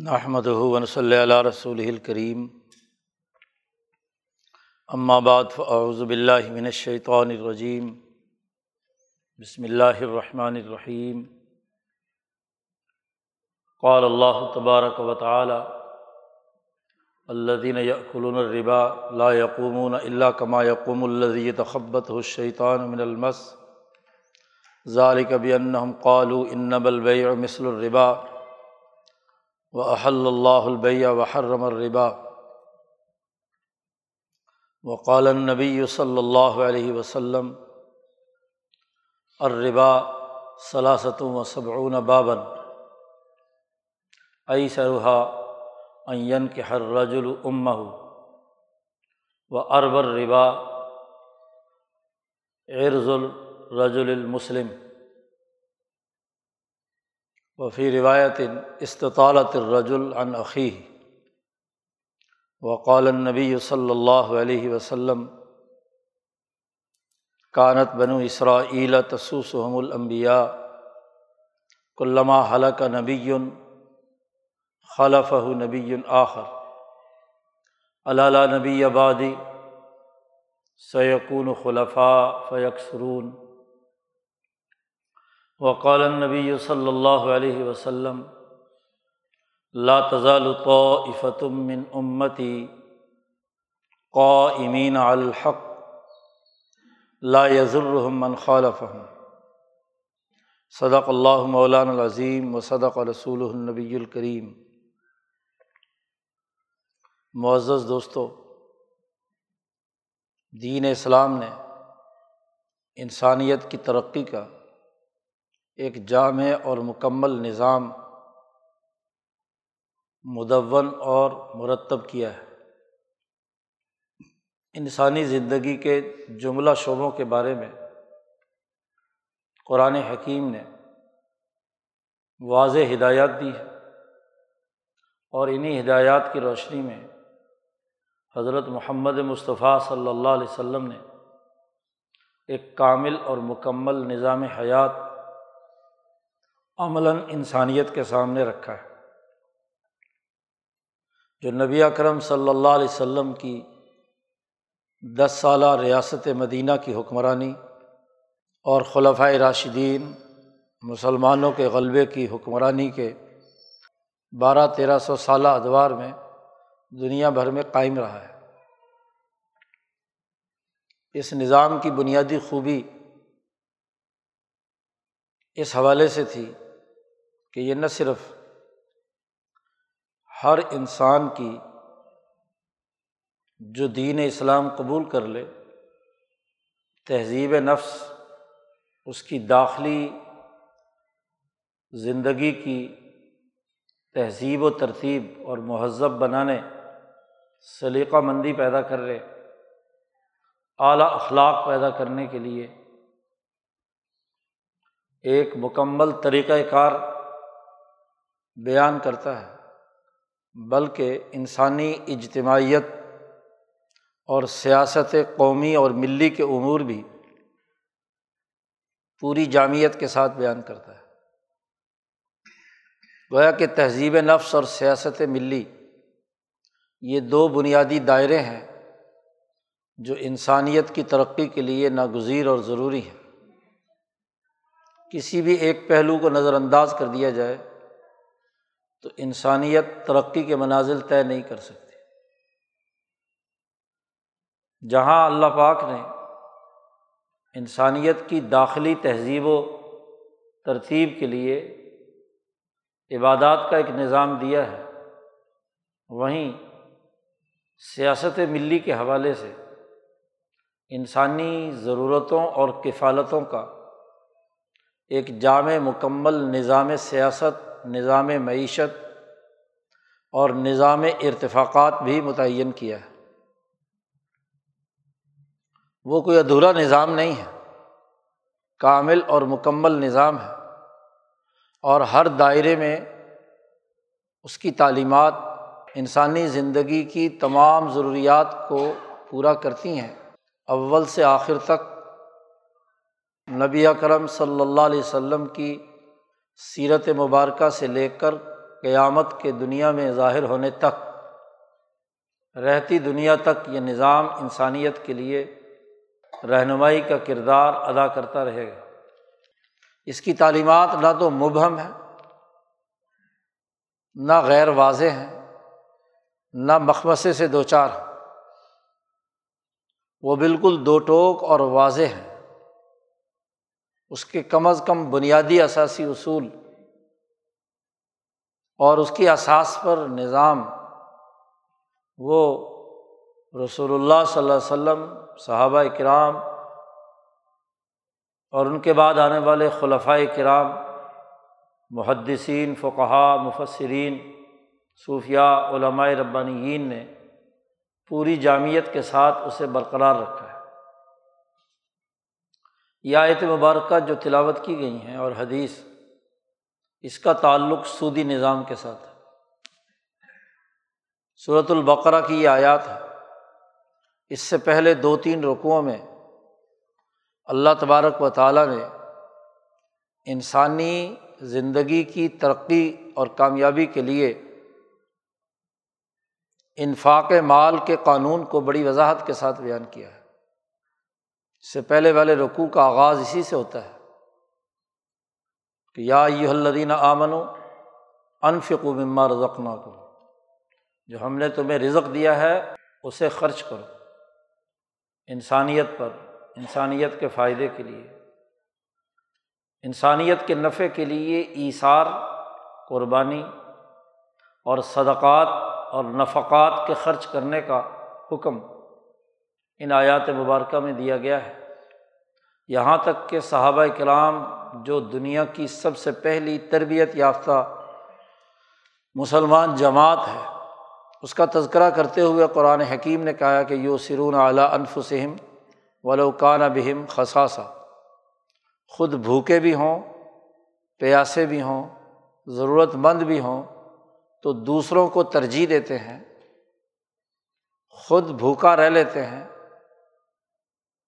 نحمد ون صلی اللہ رسول الکریم اما بعد فاعوذ باللہ من الشیطان الرجیم بسم اللہ الرحمن الرحیم قال اللہ تبارک و تعالی الذين يأكلون الربا لا يقومون إلا كما يقوم الذي يتخبطه الشيطان من المس. ذلك بأنهم قالوا إنما البيع مثل الربا. و احل اللہ البیہ و حرم الربا. وقال النبی صلی اللہ علیہ وسلم، الربا صلاست و صبعون بابن ای سروحا این کے ہر رج العمہ و ارب الربا عرض الرج المسلم. وفی روایت استطالت الرجل عن عقی وقال النبی صلی اللہ علیہ وسلم کانت بنو اسرا تسوسحم الانبیاء علامہ حلق نبی خلف نبی آخر. علالہ نبی آبادی سیقون خلفاء فیکسرون وقال النبی صلی اللہ علیہ وسلم، لا تزال طائفة من امتی قائمین علی الحق، لا يضرهم من خالفهم صدق اللہ مولانا العظیم و صدق رسول النبی الکریم۔ معزز دوستو، دین اسلام نے انسانیت کی ترقی کا ایک جامع اور مکمل نظام مدون اور مرتب کیا ہے۔ انسانی زندگی کے جملہ شعبوں کے بارے میں قرآن حکیم نے واضح ہدایات دی ہے اور انہیں ہدایات کی روشنی میں حضرت محمد مصطفیٰ صلی اللہ علیہ وسلم نے ایک کامل اور مکمل نظام حیات عملاً انسانیت کے سامنے رکھا ہے۔ جو نبی اکرم صلی اللہ علیہ وسلم کی دس سالہ ریاست مدینہ کی حکمرانی اور خلفۂ راشدین مسلمانوں کے غلبے کی حکمرانی کے بارہ تیرہ سو سالہ ادوار میں دنیا بھر میں قائم رہا ہے۔ اس نظام کی بنیادی خوبی اس حوالے سے تھی کہ یہ نہ صرف ہر انسان کی جو دین اسلام قبول کر لے، تہذیب نفس، اس کی داخلی زندگی کی تہذیب و ترتیب اور مہذب بنانے سلیقہ مندی پیدا کر رہے، اعلیٰ اخلاق پیدا کرنے کے لیے ایک مکمل طریقۂ کار بیان کرتا ہے، بلکہ انسانی اجتماعیت اور سیاست قومی اور ملی کے امور بھی پوری جامعت کے ساتھ بیان کرتا ہے۔ گویا کہ تہذیب نفس اور سیاست ملی یہ دو بنیادی دائرے ہیں جو انسانیت کی ترقی کے لیے ناگزیر اور ضروری ہیں۔ کسی بھی ایک پہلو کو نظر انداز کر دیا جائے تو انسانیت ترقی کے منازل طے نہیں کر سکتی۔ جہاں اللہ پاک نے انسانیت کی داخلی تہذیب و ترتیب کے لیے عبادات کا ایک نظام دیا ہے، وہیں سیاست ملی کے حوالے سے انسانی ضرورتوں اور کفالتوں کا ایک جامع مکمل نظام سیاست نظام معیشت اور نظام ارتفاقات بھی متعین کیا ہے۔ وہ کوئی ادھورا نظام نہیں ہے۔ کامل اور مکمل نظام ہے۔ اور ہر دائرے میں اس کی تعلیمات انسانی زندگی کی تمام ضروریات کو پورا کرتی ہیں۔ اول سے آخر تک نبی اکرم صلی اللہ علیہ وسلم کی سیرت مبارکہ سے لے کر قیامت کے دنیا میں ظاہر ہونے تک، رہتی دنیا تک یہ نظام انسانیت کے لیے رہنمائی کا کردار ادا کرتا رہے گا۔ اس کی تعلیمات نہ تو مبہم ہے نہ غیر واضح ہیں، نہ مخمسے سے دو چار ہیں۔ وہ بالکل دو ٹوک اور واضح ہیں۔ اس کے کم از کم بنیادی اثاثی اصول اور اس کی اساس پر نظام، وہ رسول اللہ صلی اللہ علیہ وسلم، صحابہ کرام اور ان کے بعد آنے والے خلفۂ کرام، محدثین فقہ مفصرین صوفیہ علماء ربانیین نے پوری جامعت کے ساتھ اسے برقرار رکھا ہے۔ یہ آیت مبارکہ جو تلاوت کی گئی ہیں اور حدیث، اس کا تعلق سودی نظام کے ساتھ ہے۔ صورت البقرہ کی یہ آیات ہے اس سے پہلے دو تین رقوؤں میں اللہ تبارک و تعالیٰ نے انسانی زندگی کی ترقی اور کامیابی کے لیے انفاق مال کے قانون کو بڑی وضاحت کے ساتھ بیان کیا ہے۔ اس سے پہلے والے رقوع کا آغاز اسی سے ہوتا ہے کہ یا یہ الدین آمن و انفق و مما رزقنا کو جو ہم نے تمہیں رزق دیا ہے اسے خرچ کرو انسانیت پر، انسانیت کے فائدے کے لیے۔ انسانیت کے نفع کے لیے ایثار، قربانی اور صدقات اور نفقات کے خرچ کرنے کا حکم۔ ان آیات مبارکہ میں دیا گیا ہے۔ یہاں تک کہ صحابہ کلام جو دنیا کی سب سے پہلی تربیت یافتہ مسلمان جماعت ہے، اس کا تذکرہ کرتے ہوئے قرآن حکیم نے کہا کہ یو سرون اعلیٰ انفسم ولوکان بہم خساسا خود بھوکے بھی ہوں، پیاسے بھی ہوں ضرورت مند بھی ہوں، تو دوسروں کو ترجیح دیتے ہیں، خود بھوکا رہ لیتے ہیں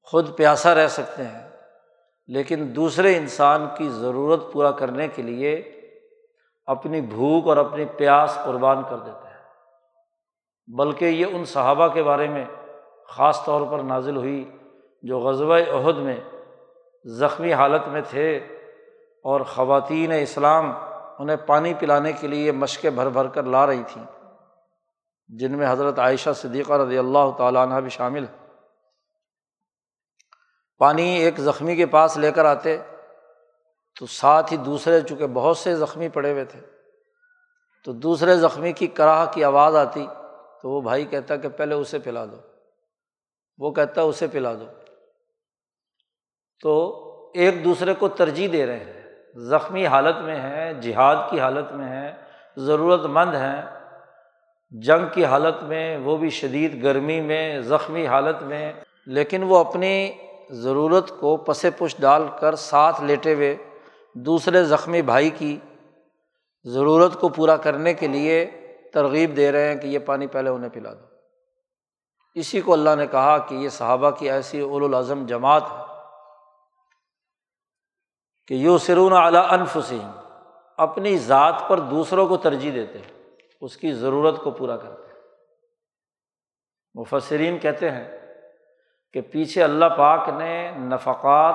خود پیاسا رہ سکتے ہیں۔ لیکن دوسرے انسان کی ضرورت پورا کرنے کے لیے اپنی بھوک اور اپنی پیاس قربان کر دیتے ہیں بلکہ یہ ان صحابہ کے بارے میں خاص طور پر نازل ہوئی جو غزوہ عہد میں زخمی حالت میں تھے اور خواتین اسلام انہیں پانی پلانے کے لیے مشقیں بھر بھر کر لا رہی تھیں، جن میں حضرت عائشہ صدیقہ رضی اللہ تعالیٰ عنہ بھی شامل ہے پانی ایک زخمی کے پاس لے کر آتے تو ساتھ ہی دوسرے، چونکہ بہت سے زخمی پڑے ہوئے تھے، تو دوسرے زخمی کی کراہ کی آواز آتی تو وہ بھائی کہتا کہ پہلے اسے پلا دو۔ وہ کہتا اسے پلا دو۔ تو ایک دوسرے کو ترجیح دے رہے ہیں۔ زخمی حالت میں ہیں، جہاد کی حالت میں ہیں، ضرورت مند ہیں۔ جنگ کی حالت میں وہ بھی شدید، گرمی میں، زخمی حالت میں، لیکن وہ اپنی ضرورت کو پس پش ڈال کر ساتھ لیٹے ہوئے دوسرے زخمی بھائی کی ضرورت کو پورا کرنے کے لیے ترغیب دے رہے ہیں کہ یہ پانی پہلے انہیں پلا دو۔ اسی کو اللہ نے کہا کہ یہ صحابہ کی ایسی الاظم جماعت ہے کہ یو سرون اعلیٰ انفسین اپنی ذات پر دوسروں کو ترجیح دیتے ہیں، اس کی ضرورت کو پورا کرتے ہیں۔ مفسرین کہتے ہیں کہ پیچھے اللہ پاک نے نفقات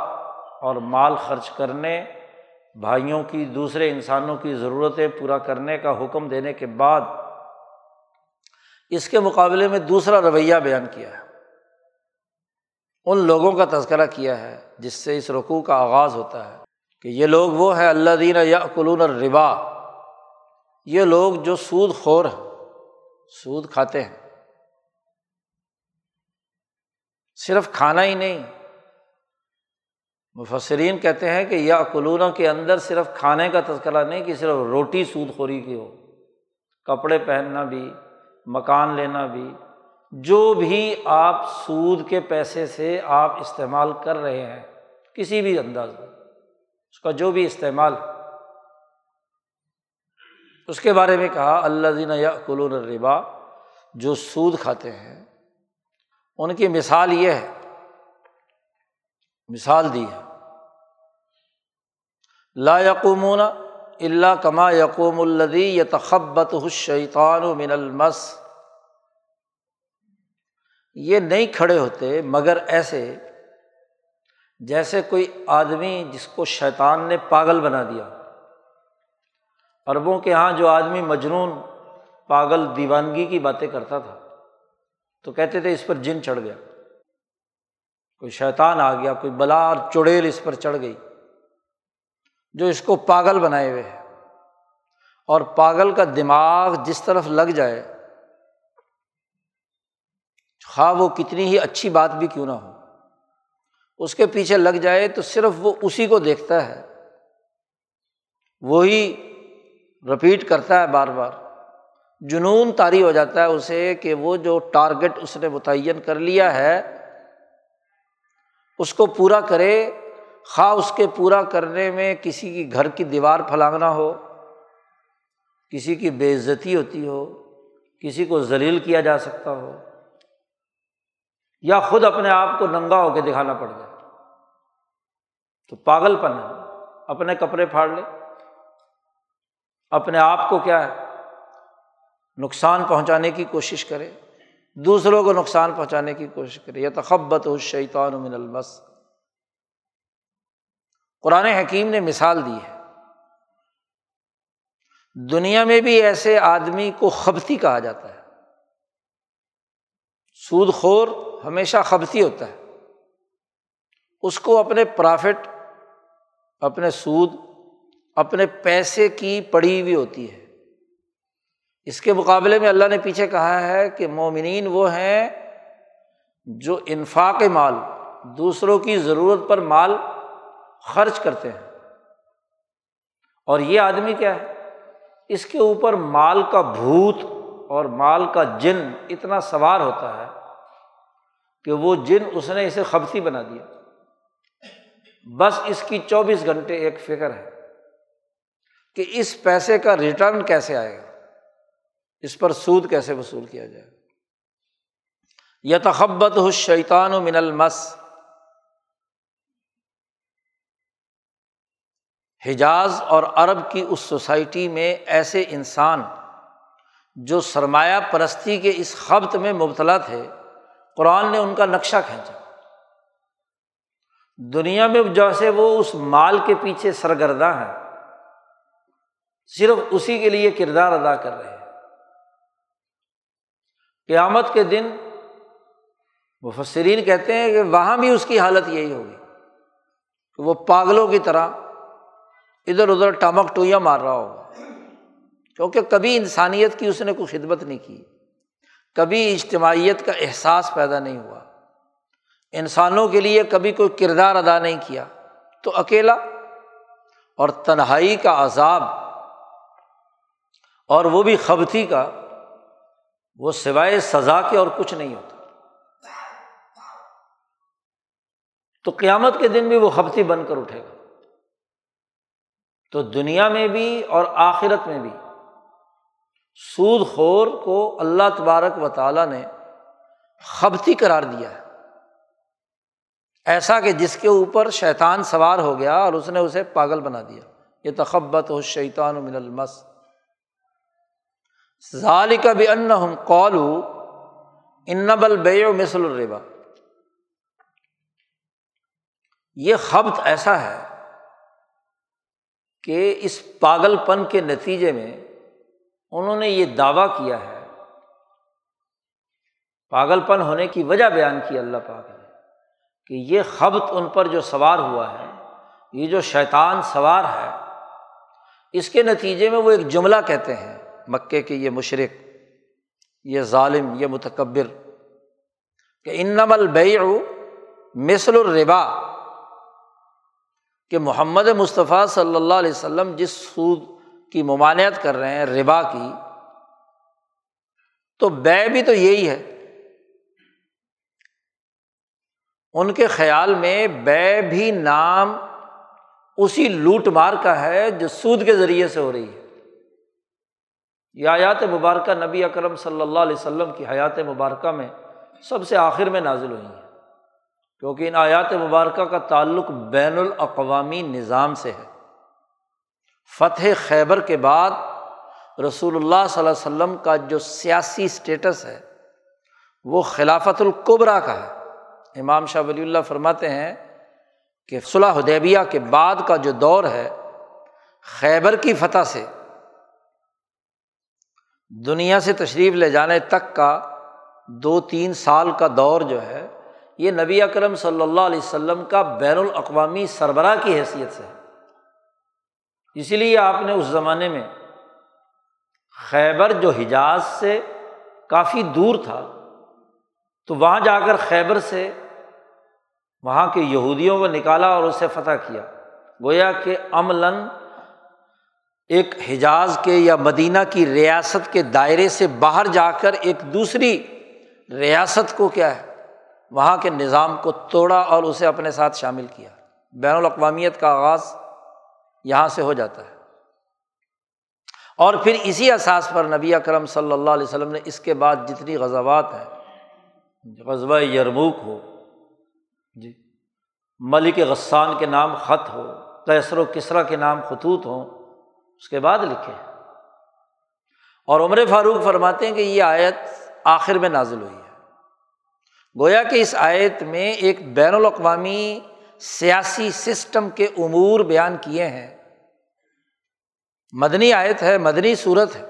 اور مال خرچ کرنے، بھائیوں کی، دوسرے انسانوں کی ضرورتیں پورا کرنے کا حکم دینے کے بعد اس کے مقابلے میں دوسرا رویہ بیان کیا ہے۔ ان لوگوں کا تذکرہ کیا ہے جس سے اس رقوع کا آغاز ہوتا ہے کہ یہ لوگ وہ ہیں اللہ دین یا قلون الربا۔ یہ لوگ جو سود خور ہیں، سود کھاتے ہیں۔ صرف کھانا ہی نہیں۔ مفسرین کہتے ہیں کہ یا قلون کے اندر صرف کھانے کا تذکرہ نہیں کہ صرف روٹی سود خوری کی ہو، کپڑے پہننا بھی، مکان لینا بھی۔ جو بھی آپ سود کے پیسے سے آپ استعمال کر رہے ہیں، کسی بھی انداز میں، اس کا جو بھی استعمال۔ اس کے بارے میں کہا اللہ دین یا کلون الربا، جو سود کھاتے ہیں ان کی مثال یہ ہے، مثال دی ہے۔ لا یقومون اللہ کما یقوم الدی یا تخبت حشیطان و من المس۔ یہ نہیں کھڑے ہوتے، مگر ایسے جیسے کوئی آدمی جس کو شیطان نے پاگل بنا دیا۔ عربوں کے یہاں جو آدمی مجنون، پاگل دیوانگی کی باتیں کرتا تھا۔ تو کہتے تھے اس پر جن چڑھ گیا۔ کوئی شیطان آ گیا، کوئی بلا اور چڑیل اس پر چڑھ گئی جو اس کو پاگل بنائے ہوئے ہے اور پاگل کا دماغ جس طرف لگ جائے، خواہ وہ کتنی ہی اچھی بات بھی کیوں نہ ہو، اس کے پیچھے لگ جائے تو صرف وہ اسی کو دیکھتا ہے۔ وہی رپیٹ کرتا ہے بار بار۔ جنون طاری ہو جاتا ہے اسے کہ وہ جو ٹارگیٹ اس نے متعین کر لیا ہے، اس کو پورا کرے، خواہ اس کے پورا کرنے میں کسی کی گھر کی دیوار پھلانگنا ہو، کسی کی بے عزتی ہوتی ہو، کسی کو ذلیل کیا جا سکتا ہو، یا خود اپنے آپ کو ننگا ہو کے دکھانا پڑ جائے۔ تو پاگل پن ہے، اپنے کپڑے پھاڑ لے۔ اپنے آپ کو کیا ہے؟ نقصان پہنچانے کی کوشش کرے، دوسروں کو نقصان پہنچانے کی کوشش کرے۔ یا تخبت ہو شیطان من المس۔ قرآن حکیم نے مثال دی ہے۔ دنیا میں بھی ایسے آدمی کو خبتی کہا جاتا ہے۔ سود خور ہمیشہ خبتی ہوتا ہے۔ اس کو اپنے پرافٹ، اپنے سود، اپنے پیسے کی پڑی ہوئی ہوتی ہے۔ اس کے مقابلے میں اللہ نے پیچھے کہا ہے کہ مومنین وہ ہیں جو انفاق مال، دوسروں کی ضرورت پر مال خرچ کرتے ہیں۔ اور یہ آدمی کیا ہے؟ اس کے اوپر مال کا بھوت اور مال کا جن اتنا سوار ہوتا ہے کہ وہ جن اس نے اسے خبتی بنا دیا۔ بس اس کی چوبیس گھنٹے ایک فکر ہے کہ اس پیسے کا ریٹرن کیسے آئے گا؟ اس پر سود کیسے وصول کیا جائے؟ یا تخبت ہو شیطان و من المس۔ حجاز اور عرب کی اس سوسائٹی میں ایسے انسان جو سرمایہ پرستی کے اس خبت میں مبتلا تھے، قرآن نے ان کا نقشہ کھینچا۔ دنیا میں جیسے وہ اس مال کے پیچھے سرگرداں ہیں، صرف اسی کے لیے کردار ادا کر رہے ہیں۔ قیامت کے دن مفسرین کہتے ہیں کہ وہاں بھی اس کی حالت یہی ہوگی۔ کہ وہ پاگلوں کی طرح ادھر ادھر ٹمک ٹوئیاں مار رہا ہوگا۔ کیونکہ کبھی انسانیت کی اس نے کوئی خدمت نہیں کی۔ کبھی اجتماعیت کا احساس پیدا نہیں ہوا۔ انسانوں کے لیے کبھی کوئی کردار ادا نہیں کیا۔ تو اکیلا اور تنہائی کا عذاب اور وہ بھی خبتی کا وہ سوائے سزا کے اور کچھ نہیں ہوتا۔ تو قیامت کے دن بھی وہ خبتی بن کر اٹھے گا۔ تو دنیا میں بھی اور آخرت میں بھی سود خور کو اللہ تبارک و تعالیٰ نے خبتی قرار دیا ہے۔ ایسا کہ جس کے اوپر شیطان سوار ہو گیا اور اس نے اسے پاگل بنا دیا۔ یہ تخبت ہو شیطان و من المس۔ ظال کا بھی ان ہم قولو ان بے و مثل الربا۔ یہ خبت ایسا ہے کہ اس پاگل پن کے نتیجے میں انہوں نے یہ دعویٰ کیا ہے۔ پاگل پن ہونے کی وجہ بیان کی اللہ پاک نے کہ یہ خبت ان پر جو سوار ہوا ہے، یہ جو شیطان سوار ہے، اس کے نتیجے میں وہ ایک جملہ کہتے ہیں۔ مکے کے یہ مشرق، یہ ظالم، یہ متکبر، کہ ان نمل مثل الربا، کہ محمد مصطفیٰ صلی اللہ علیہ وسلم جس سود کی ممانعت کر رہے ہیں، ربا کی، تو بے بھی تو یہی ہے۔ ان کے خیال میں بے بھی نام اسی لوٹ مار کا ہے جو سود کے ذریعے سے ہو رہی ہے۔ یہ آیات مبارکہ نبی اکرم صلی اللہ علیہ وسلم کی حیات مبارکہ میں سب سے آخر میں نازل ہوئی ہیں۔ کیونکہ ان آیات مبارکہ کا تعلق بین الاقوامی نظام سے ہے۔ فتح خیبر کے بعد رسول اللہ صلی اللہ علیہ وسلم کا جو سیاسی اسٹیٹس ہے، وہ خلافت القبرا کا ہے۔ امام شاہ ولی اللہ فرماتے ہیں کہ صلاح حدیبیہ کے بعد کا جو دور ہے، خیبر کی فتح سے دنیا سے تشریف لے جانے تک کا دو تین سال کا دور جو ہے، یہ نبی اکرم صلی اللہ علیہ وسلم کا بین الاقوامی سربراہ کی حیثیت سے ہے۔ اسی لیے آپ نے اس زمانے میں خیبر جو حجاز سے کافی دور تھا، تو وہاں جا کر خیبر سے وہاں کے یہودیوں کو نکالا اور اسے فتح کیا۔ گویا کہ عملاً ایک حجاز کے یا مدینہ کی ریاست کے دائرے سے باہر جا کر ایک دوسری ریاست کو کیا ہے؟ وہاں کے نظام کو توڑا اور اسے اپنے ساتھ شامل کیا۔ بین الاقوامیت کا آغاز یہاں سے ہو جاتا ہے۔ اور پھر اسی احساس پر نبی اکرم صلی اللہ علیہ وسلم نے اس کے بعد جتنی غزوات ہیں، غزوہ یرموک ہو جی ملک غسان کے نام خط ہو کیسر و کسرا کے نام خطوط ہوں اس کے بعد لکھے۔ اور عمر فاروق فرماتے ہیں کہ یہ آیت آخر میں نازل ہوئی ہے۔ گویا کہ اس آیت میں ایک بین الاقوامی سیاسی سسٹم کے امور بیان کیے ہیں۔ مدنی آیت ہے، مدنی صورت ہے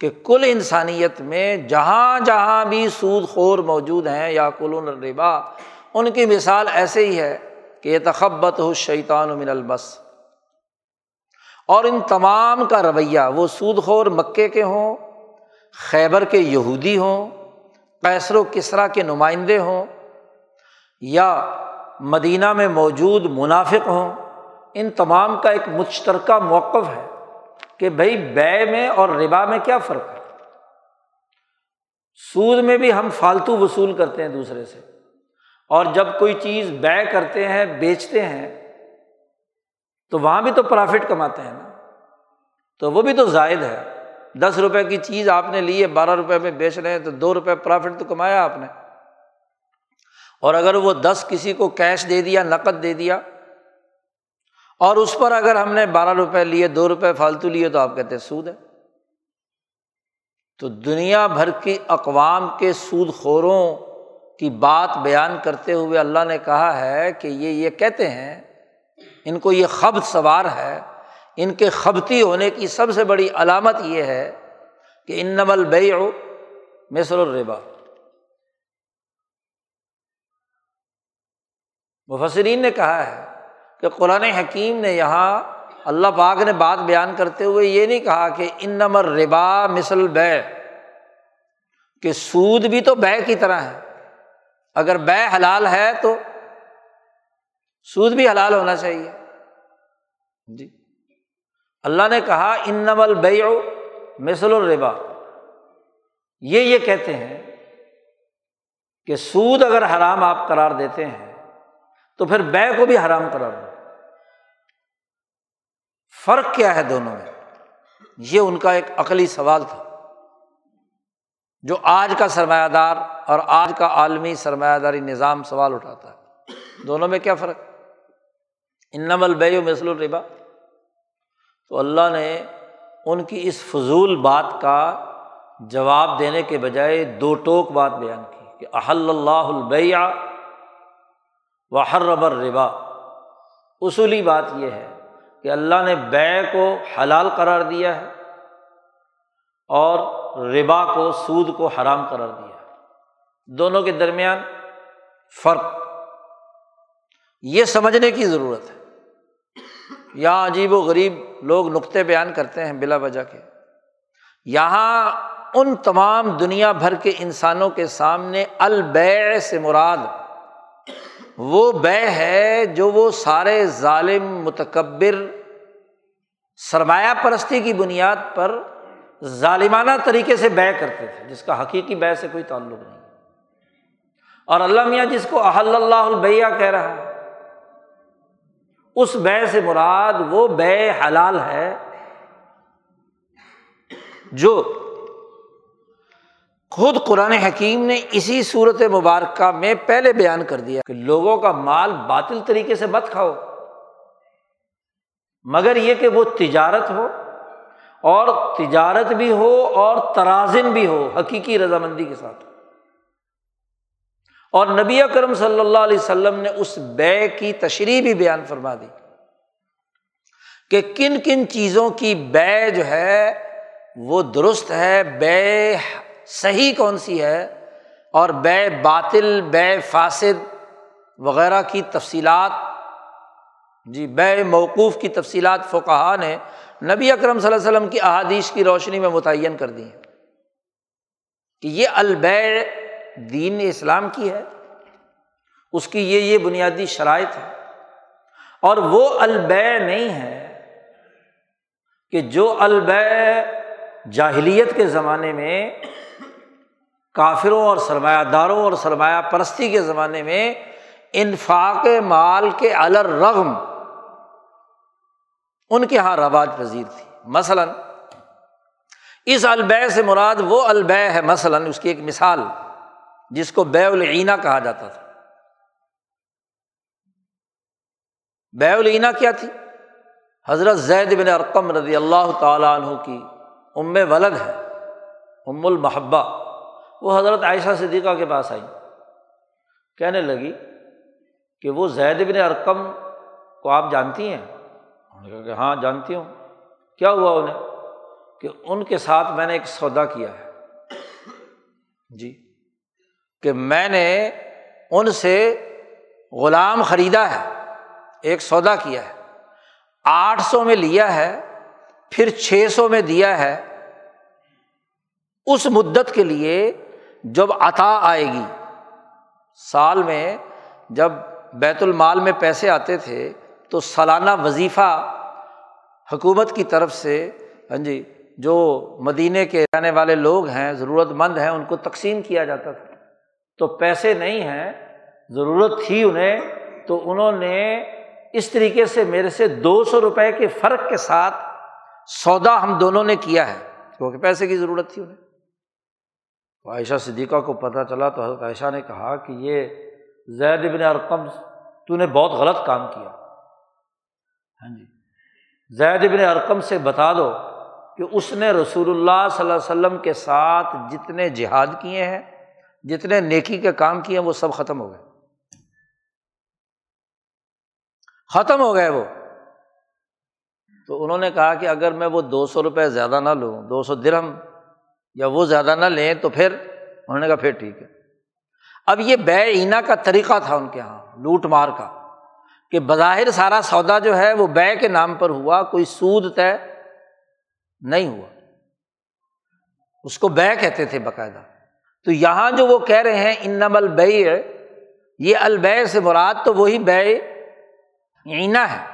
کہ کل انسانیت میں جہاں جہاں بھی سود خور موجود ہیں یا کل الربا، ان کی مثال ایسے ہی ہے کہ یہ تخبت ہو شیطان من البس اور ان تمام کا رویہ وہ سود خور مکے کے ہوں، خیبر کے یہودی ہوں پیسر و کسرا کے نمائندے ہوں، یا مدینہ میں موجود منافق ہوں، ان تمام کا ایک مشترکہ موقف ہے کہ بھائی بے میں اور ربا میں کیا فرق ہے؟ سود میں بھی ہم فالتو وصول کرتے ہیں دوسرے سے، اور جب کوئی چیز بے کرتے ہیں، بیچتے ہیں تو وہاں بھی تو پرافٹ کماتے ہیں نا۔ تو وہ بھی تو زائد ہے۔ دس روپے کی چیز آپ نے لی ہے، بارہ روپے میں بیچ رہے ہیں تو دو روپے پرافٹ تو کمایا آپ نے۔ اور اگر وہ دس کسی کو کیش دے دیا، نقد دے دیا، اور اس پر اگر ہم نے بارہ روپے لیے، دو روپے فالتو لیے تو آپ کہتے ہیں سود ہے۔ تو دنیا بھر کی اقوام کے سود خوروں کی بات بیان کرتے ہوئے اللہ نے کہا ہے کہ یہ یہ کہتے ہیں ان کو یہ خبت سوار ہے، ان کے خبتی ہونے کی سب سے بڑی علامت یہ ہے کہ ان نمل بے مصر الربا۔ مفسرین نے کہا ہے کہ قرآن حکیم نے یہاں اللہ پاک نے بات بیان کرتے ہوئے یہ نہیں کہا کہ ان نمر ربا مثل بے کہ سود بھی تو بے کی طرح ہے۔ اگر بے حلال ہے تو سود بھی حلال ہونا چاہیے۔ جی۔ اللہ نے کہا ان نمل بے مثل الربا۔ یہ یہ کہتے ہیں کہ سود اگر حرام آپ قرار دیتے ہیں، تو پھر بے کو بھی حرام قرار دو۔ فرق کیا ہے دونوں میں؟ یہ ان کا ایک عقلی سوال تھا۔ جو آج کا سرمایہ دار اور آج کا عالمی سرمایہ داری نظام سوال اٹھاتا ہے۔ دونوں میں کیا فرق؟ ان نمل مثل الربا۔ تو اللہ نے ان کی اس فضول بات کا جواب دینے کے بجائے دو ٹوک بات بیان کی کہ احل اللہ البیا و ربر ربا اصولی بات یہ ہے کہ اللہ نے بے کو حلال قرار دیا ہے اور ربا کو سود کو حرام قرار دیا ہے۔ دونوں کے درمیان فرق۔ یہ سمجھنے کی ضرورت ہے۔ یہاں عجیب و غریب لوگ نقطے بیان کرتے ہیں بلا وجہ کے۔ یہاں ان تمام دنیا بھر کے انسانوں کے سامنے البے سے مراد وہ بے ہے جو وہ سارے ظالم، متکبر، سرمایہ پرستی کی بنیاد پر ظالمانہ طریقے سے بے کرتے تھے، جس کا حقیقی بے سے کوئی تعلق نہیں۔ اور اللہ میاں جس کو احل اللہ البیہ کہہ رہا ہے اس بے سے مراد وہ بے حلال ہے جو خود قرآن حکیم نے اسی صورت مبارکہ میں پہلے بیان کر دیا کہ لوگوں کا مال باطل طریقے سے مت کھاؤ، مگر یہ کہ وہ تجارت ہو، اور تجارت بھی ہو اور ترازن بھی ہو، حقیقی رضامندی کے ساتھ۔ اور نبی اکرم صلی اللہ علیہ وسلم نے اس بے کی تشریح بھی بیان فرما دی کہ کن کن چیزوں کی بے جو ہے وہ درست ہے، بے صحیح کون سی ہے اور بے باطل، بے فاسد وغیرہ کی تفصیلات۔ جی بے موقوف کی تفصیلات فقہ نے نبی اکرم صلی اللہ علیہ وسلم کی احادیث کی روشنی میں متعین کر دی ہیں کہ یہ البے دین اسلام کی ہے، اس کی یہ یہ بنیادی شرائط ہے اور وہ البے نہیں ہے کہ جو البے جاہلیت کے زمانے میں کافروں اور سرمایہ داروں اور سرمایہ پرستی کے زمانے میں انفاق مال کے الرغم، ان کے یہاں رواج پذیر تھی۔ مثلاً، اس البے سے مراد وہ البے ہے، مثلاً، اس کی ایک مثال۔ جس کو بے العینہ کہا جاتا تھا۔ بے العینہ کیا تھی؟ حضرت زید بن ارقم رضی اللہ تعالیٰ عنہ کی ام ولد ہے، ام المحبہ۔ وہ حضرت عائشہ صدیقہ کے پاس آئی۔ کہنے لگی کہ وہ زید بن ارقم کو آپ جانتی ہیں؟ انہوں نے کہا کہ ہاں جانتی ہوں۔ کیا ہوا انہیں؟ کہ ان کے ساتھ میں نے ایک سودا کیا ہے۔ جی۔ کہ میں نے ان سے غلام خریدا ہے، ایک سودا کیا ہے۔ آٹھ سو میں لیا ہے، پھر چھ سو میں دیا ہے۔ اس مدت کے لیے جب عطا آئے گی، سال میں جب بیت المال میں پیسے آتے تھے، تو سالانہ وظیفہ حکومت کی طرف سے ہاں جی جو مدینے کے رہنے والے لوگ ہیں ضرورت مند ہیں، ان کو تقسیم کیا جاتا تھا۔ تو پیسے نہیں ہیں، ضرورت تھی انہیں، تو انہوں نے اس طریقے سے میرے سے دو سو روپئے کے فرق کے ساتھ سودا ہم دونوں نے کیا ہے۔ کیونکہ پیسے کی ضرورت تھی انہیں۔ عائشہ صدیقہ کو پتہ چلا تو حضرت عائشہ نے کہا کہ یہ زید ابن ارقم، تو نے بہت غلط کام کیا۔ ہاں جی۔ زید ابن ارقم سے بتا دو کہ اس نے رسول اللہ صلی اللہ علیہ وسلم کے ساتھ جتنے جہاد کیے ہیں جتنے نیکی کے کام کیے وہ سب ختم ہو گئے۔ ختم ہو گئے وہ۔ تو انہوں نے کہا کہ اگر میں وہ دو سو روپئے زیادہ نہ لوں، دو سو درہم یا وہ زیادہ نہ لیں، تو پھر انہوں نے کہا پھر ٹھیک ہے۔ اب یہ بے اینا کا طریقہ تھا ان کے یہاں لوٹ مار کا، کہ بظاہر سارا سودا جو ہے وہ بے کے نام پر ہوا، کوئی سود طے نہیں ہوا۔ اس کو بے کہتے تھے باقاعدہ۔ تو یہاں جو وہ کہہ رہے ہیں ان نم یہ البے سے مراد تو وہی بے اینا ہے۔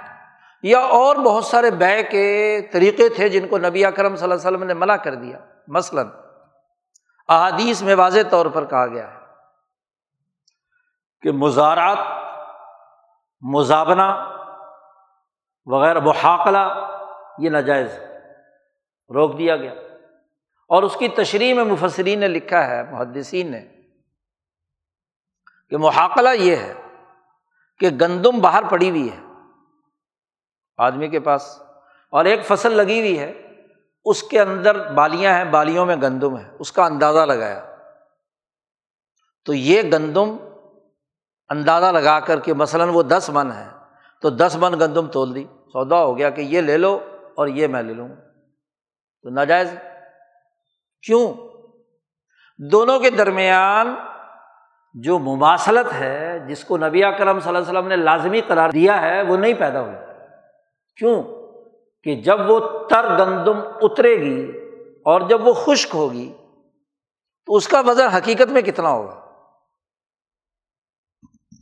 یا اور بہت سارے بے کے طریقے تھے جن کو نبی اکرم صلی اللہ علیہ وسلم نے منع کر دیا۔ مثلاً، احادیث میں واضح طور پر کہا گیا ہے کہ مزارات مزابنا وغیرہ، محاقلہ، یہ ناجائز روک دیا گیا۔ اور اس کی تشریح میں مفسرین نے لکھا ہے، محدثین نے، کہ محاقلہ یہ ہے کہ گندم باہر پڑی ہوئی ہے، آدمی کے پاس، اور ایک فصل لگی ہوئی ہے، اس کے اندر بالیاں ہیں، بالیوں میں گندم ہے، اس کا اندازہ لگایا۔ تو یہ گندم اندازہ لگا کر کے مثلاً وہ دس من ہے تو دس من گندم تول دی۔ سودا ہو گیا کہ یہ لے لو اور یہ میں لے لوں۔ تو ناجائز کیوں؟ دونوں کے درمیان جو مماثلت ہے، جس کو نبی کرم صلی اللہ علیہ وسلم نے لازمی قرار دیا ہے، وہ نہیں پیدا ہوئی۔ کیوں؟ کہ جب وہ تر گندم اترے گی اور جب وہ خشک ہوگی، تو اس کا وزن حقیقت میں کتنا ہوگا؟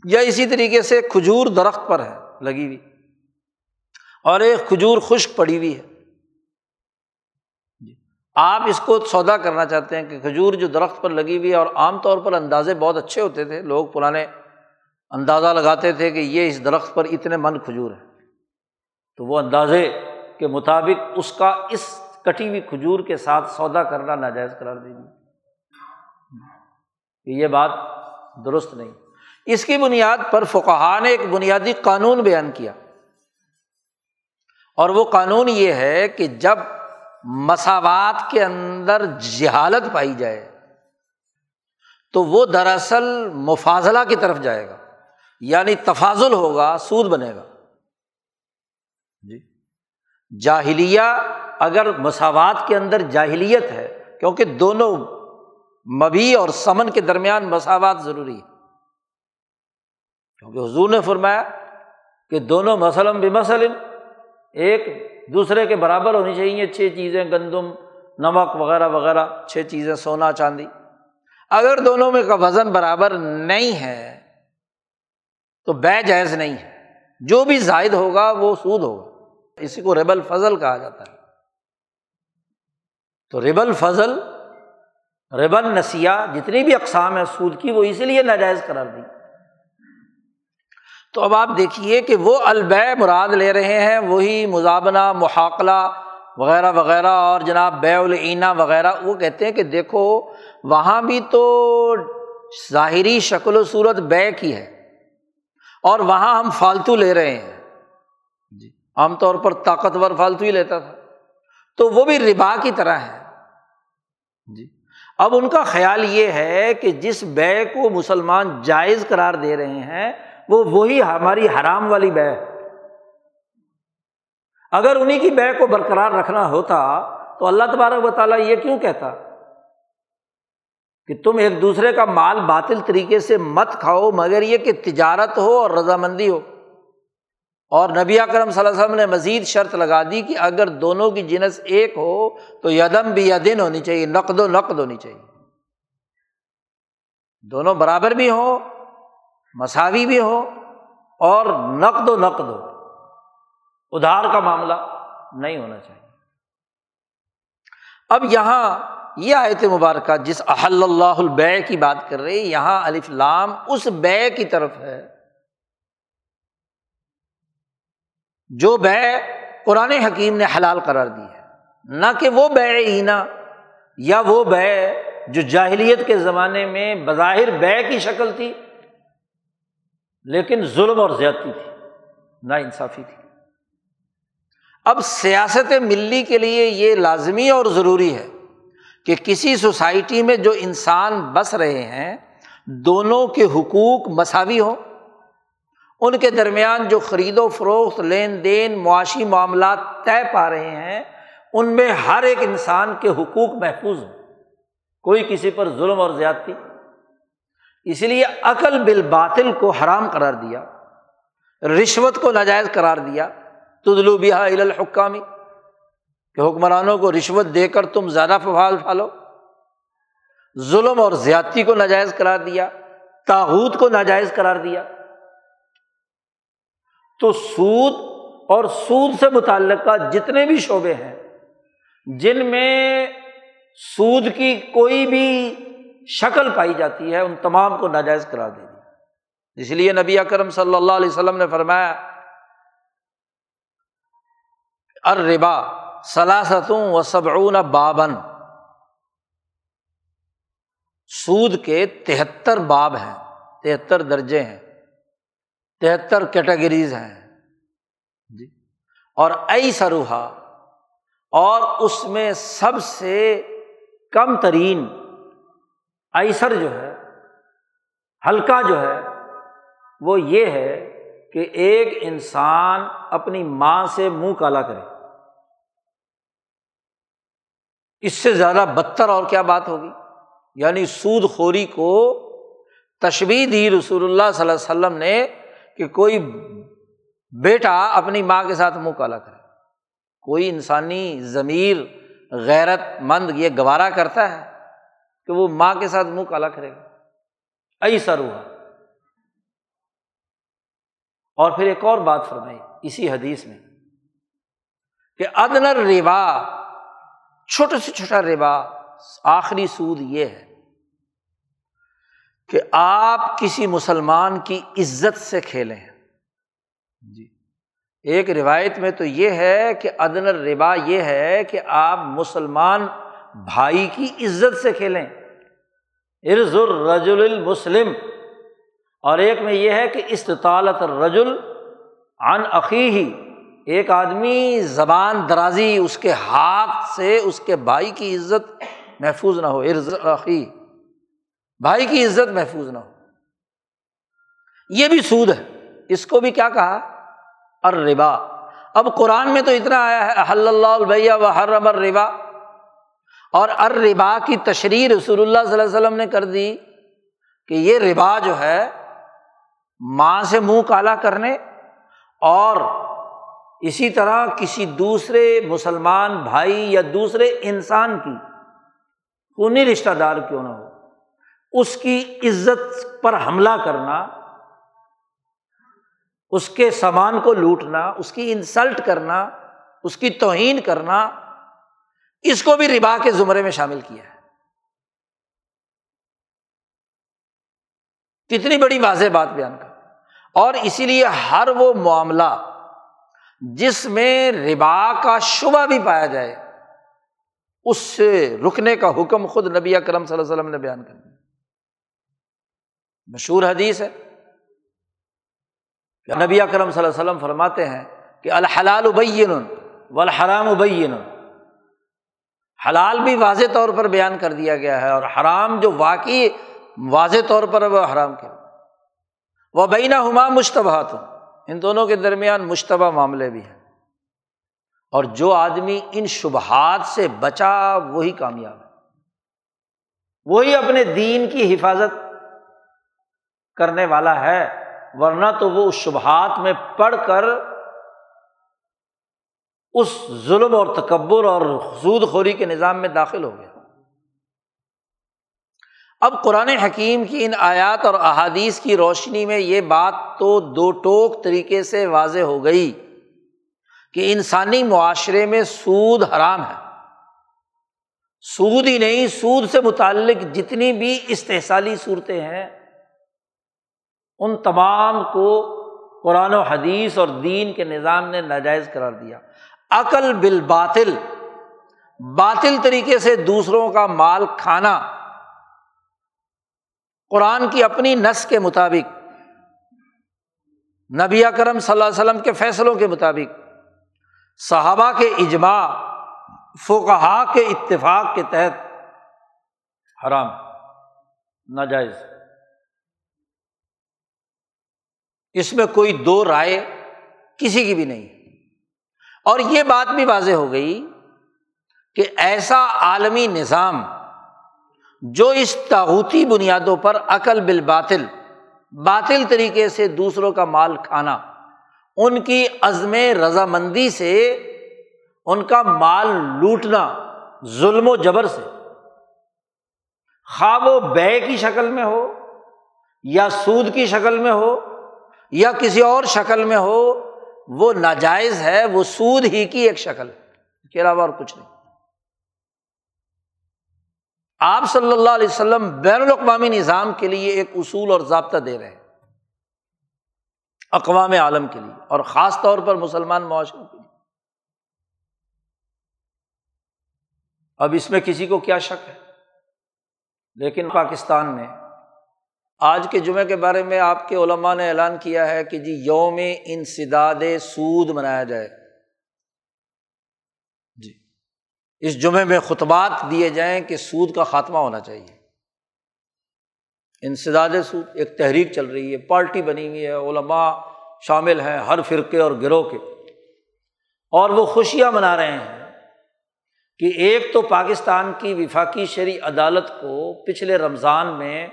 یا اسی طریقے سے کھجور درخت پر ہے، لگی ہوئی۔ اور ایک کھجور خشک پڑی ہوئی ہے۔ آپ اس کو سودا کرنا چاہتے ہیں کہ کھجور جو درخت پر لگی ہوئی ہے، اور عام طور پر اندازے بہت اچھے ہوتے تھے، لوگ پرانے اندازہ لگاتے تھے کہ یہ اس درخت پر اتنے من کھجور ہے تو وہ اندازے کے مطابق اس کا اس کٹی ہوئی کھجور کے ساتھ سودا کرنا ناجائز قرار دے دی یہ بات درست نہیں۔ اس کی بنیاد پر فقہ نے ایک بنیادی قانون بیان کیا۔ اور وہ قانون یہ ہے کہ جب مساوات کے اندر جہالت پائی جائے تو وہ دراصل مفاضلہ کی طرف جائے گا یعنی تفاضل ہوگا، سود بنے گا۔ جی۔ جاہلیہ اگر مساوات کے اندر جاہلیت ہے، کیونکہ دونوں مبی اور سمن کے درمیان مساوات ضروری ہے۔ کیونکہ حضور نے فرمایا کہ دونوں مسلم بھی مسلم ایک دوسرے کے برابر ہونی چاہیے چھ چیزیں، گندم، نمک وغیرہ وغیرہ، چھ چیزیں، سونا، چاندی۔ اگر دونوں میں کا وزن برابر نہیں ہے، تو بے جائز نہیں ہے۔ جو بھی زائد ہوگا، وہ سود ہوگا۔ اسی کو ریبل فضل کہا جاتا ہے۔ تو ریبل فضل، ریبل نسیا جتنی بھی اقسام ہے سود کی، وہ اسی لیے ناجائز قرار دی۔ تو اب آپ دیکھیے کہ وہ البے مراد لے رہے ہیں، وہی مزابنہ محاقلہ وغیرہ وغیرہ اور جناب بے العینہ وغیرہ۔ وہ کہتے ہیں کہ دیکھو، وہاں بھی تو ظاہری شکل و صورت بے کی ہے اور وہاں ہم فالتو لے رہے ہیں۔ جی عام طور پر طاقتور فالتو ہی لیتا تھا۔ تو وہ بھی ربا کی طرح ہے۔ جی اب ان کا خیال یہ ہے کہ جس بے کو مسلمان جائز قرار دے رہے ہیں وہ وہی ہماری حرام والی بے اگر انہیں کی بے کو برقرار رکھنا ہوتا تو اللہ تبارک و تعالیٰ یہ کیوں کہتا؟ کہ تم ایک دوسرے کا مال باطل طریقے سے مت کھاؤ، مگر یہ کہ تجارت ہو اور رضامندی ہو۔ اور نبی اکرم صلی اللہ علیہ وسلم نے مزید شرط لگا دی کہ اگر دونوں کی جنس ایک ہو تو یدم بھی یدن ہونی چاہیے، نقد و نقد ہونی چاہیے۔ دونوں برابر بھی ہوں مساوی بھی ہو اور نقد و نقد ہو۔ ادھار کا معاملہ نہیں ہونا چاہیے۔ اب یہاں یہ آیت مبارکہ جس احل اللہ البے کی بات کر رہی یہاں الف لام اس بے کی طرف ہے۔ جو بے قرآن حکیم نے حلال قرار دی ہے، نہ کہ وہ بے اینا یا وہ بے جو جاہلیت کے زمانے میں بظاہر بے کی شکل تھی۔ لیکن ظلم اور زیادتی تھی نا انصافی تھی۔ اب سیاست ملی کے لیے یہ لازمی اور ضروری ہے کہ کسی سوسائٹی میں جو انسان بس رہے ہیں، دونوں کے حقوق مساوی ہوں۔ ان کے درمیان جو خرید و فروخت، لین دین، معاشی معاملات طے پا رہے ہیں، ان میں ہر ایک انسان کے حقوق محفوظ ہوں کوئی کسی پر ظلم اور زیادتی اس لیے عقل بال باطل کو حرام قرار دیا، رشوت کو ناجائز قرار دیا۔ تدلو بیا الحکامی کہ حکمرانوں کو رشوت دے کر تم زیادہ فوال پھالو ظلم اور زیادتی کو ناجائز قرار دیا تاحود کو ناجائز قرار دیا۔ تو سود اور سود سے متعلقہ جتنے بھی شعبے ہیں، جن میں سود کی کوئی بھی شکل پائی جاتی ہے، ان تمام کو ناجائز کرا دے دی۔ اس لیے نبی اکرم صلی اللہ علیہ وسلم نے فرمایا اربا سلاستوں و سبعون بابن سود کے تہتر باب ہیں، تہتر درجے ہیں، تہتر کیٹیگریز ہیں۔ جی۔ اور ائی سروہا اور اس میں سب سے کم ترین ایسر جو ہے، ہلکا جو ہے، وہ یہ ہے کہ ایک انسان اپنی ماں سے منہ کالا کرے۔ اس سے زیادہ بدتر اور کیا بات ہوگی؟ یعنی سود خوری کو تشبیح دی رسول اللہ صلی اللہ علیہ وسلم نے کہ کوئی بیٹا اپنی ماں کے ساتھ منہ کالا کرے۔ کوئی انسانی ضمیر غیرت مند یہ گوارا کرتا ہے۔ کہ وہ ماں کے ساتھ منہ کالا کرے گا۔ ایسا روحا اور پھر ایک اور بات فرمائی اسی حدیث میں کہ ادنر ربا چھوٹے سے چھوٹا ربا، آخری سود یہ ہے کہ آپ کسی مسلمان کی عزت سے کھیلیں۔ جی۔ ایک روایت میں تو یہ ہے کہ ادن ربا یہ ہے کہ آپ مسلمان بھائی کی عزت سے کھیلیں۔ ارز الرجل المسلم۔ اور ایک میں یہ ہے کہ استطالت الرجل عن عقی ہی ایک آدمی زبان درازی، اس کے ہاتھ سے اس کے بھائی کی عزت محفوظ نہ ہو۔ ارزی بھائی کی عزت محفوظ نہ ہو۔ یہ بھی سود ہے۔ اس کو بھی کیا کہا؟ اربا اب قرآن میں تو اتنا آیا ہے حل اللہ البیہ و حرم الربا۔ اور اربا کی تشریح رسول اللہ صلی اللہ علیہ وسلم نے کر دی کہ یہ ربا جو ہے، ماں سے منہ کالا کرنے اور اسی طرح کسی دوسرے مسلمان بھائی یا دوسرے انسان کی، خونی رشتہ دار کیوں نہ ہو، اس کی عزت پر حملہ کرنا، اس کے سامان کو لوٹنا، اس کی انسلٹ کرنا، اس کی توہین کرنا اس کو بھی ربا کے زمرے میں شامل کیا ہے۔ کتنی بڑی واضح بات بیان کر۔ اور اسی لیے ہر وہ معاملہ جس میں ربا کا شبہ بھی پایا جائے، اس سے رکنے کا حکم خود نبی کرم صلی اللہ علیہ وسلم نے بیان کر دیا۔ مشہور حدیث ہے۔ نبی کرم صلی اللہ علیہ وسلم فرماتے ہیں کہ الحلال ابین و الحرام ابین حلال بھی واضح طور پر بیان کر دیا گیا ہے اور حرام جو واقعی واضح طور پر وہ حرام کیا۔ وہ بینہ ہما مشتبہات ان دونوں کے درمیان مشتبہ معاملے بھی ہیں۔ اور جو آدمی ان شبہات سے بچا وہی کامیاب ہے۔ وہی اپنے دین کی حفاظت کرنے والا ہے، ورنہ تو وہ اس شبہات میں پڑھ کر اس ظلم اور تکبر اور سود خوری کے نظام میں داخل ہو گیا۔ اب قرآن حکیم کی ان آیات اور احادیث کی روشنی میں یہ بات تو دو ٹوک طریقے سے واضح ہو گئی کہ انسانی معاشرے میں سود حرام ہے۔ سود ہی نہیں، سود سے متعلق جتنی بھی استحصالی صورتیں ہیں، ان تمام کو قرآن و حدیث اور دین کے نظام نے ناجائز قرار دیا۔ عقل بال باطل باطل طریقے سے دوسروں کا مال کھانا۔ قرآن کی اپنی نس کے مطابق، نبی کرم صلی اللہ علیہ وسلم کے فیصلوں کے مطابق، صحابہ کے اجماع فوکہ کے اتفاق کے تحت حرام، ناجائز۔ اس میں کوئی دو رائے کسی کی بھی نہیں۔ اور یہ بات بھی واضح ہو گئی کہ ایسا عالمی نظام جو اس تاوتی بنیادوں پر عقل بال باطل باطل طریقے سے دوسروں کا مال کھانا، ان کی عزم رضامندی سے، ان کا مال لوٹنا ظلم و جبر سے، خواب و بے کی شکل میں ہو یا سود کی شکل میں ہو یا کسی اور شکل میں ہو وہ ناجائز ہے، وہ سود ہی کی ایک شکل ہے کے علاوہ اور کچھ نہیں۔ آپ صلی اللہ علیہ وسلم بین الاقوامی نظام کے لیے ایک اصول اور ضابطہ دے رہے ہیں، اقوام عالم کے لیے، اور خاص طور پر مسلمان معاشروں کے لیے۔ اب اس میں کسی کو کیا شک ہے؟ لیکن پاکستان میں آج کے جمعے کے بارے میں آپ کے علماء نے اعلان کیا ہے کہ جی یوم انسداد سود منایا جائے۔ جی۔ اس جمعے میں خطبات دیے جائیں کہ سود کا خاتمہ ہونا چاہیے۔ انسداد سود ایک تحریک چل رہی ہے، پارٹی بنی ہوئی ہے، علماء شامل ہیں ہر فرقے اور گروہ کے۔ اور وہ خوشیاں منا رہے ہیں کہ ایک تو پاکستان کی وفاقی شرعی عدالت کو پچھلے رمضان میں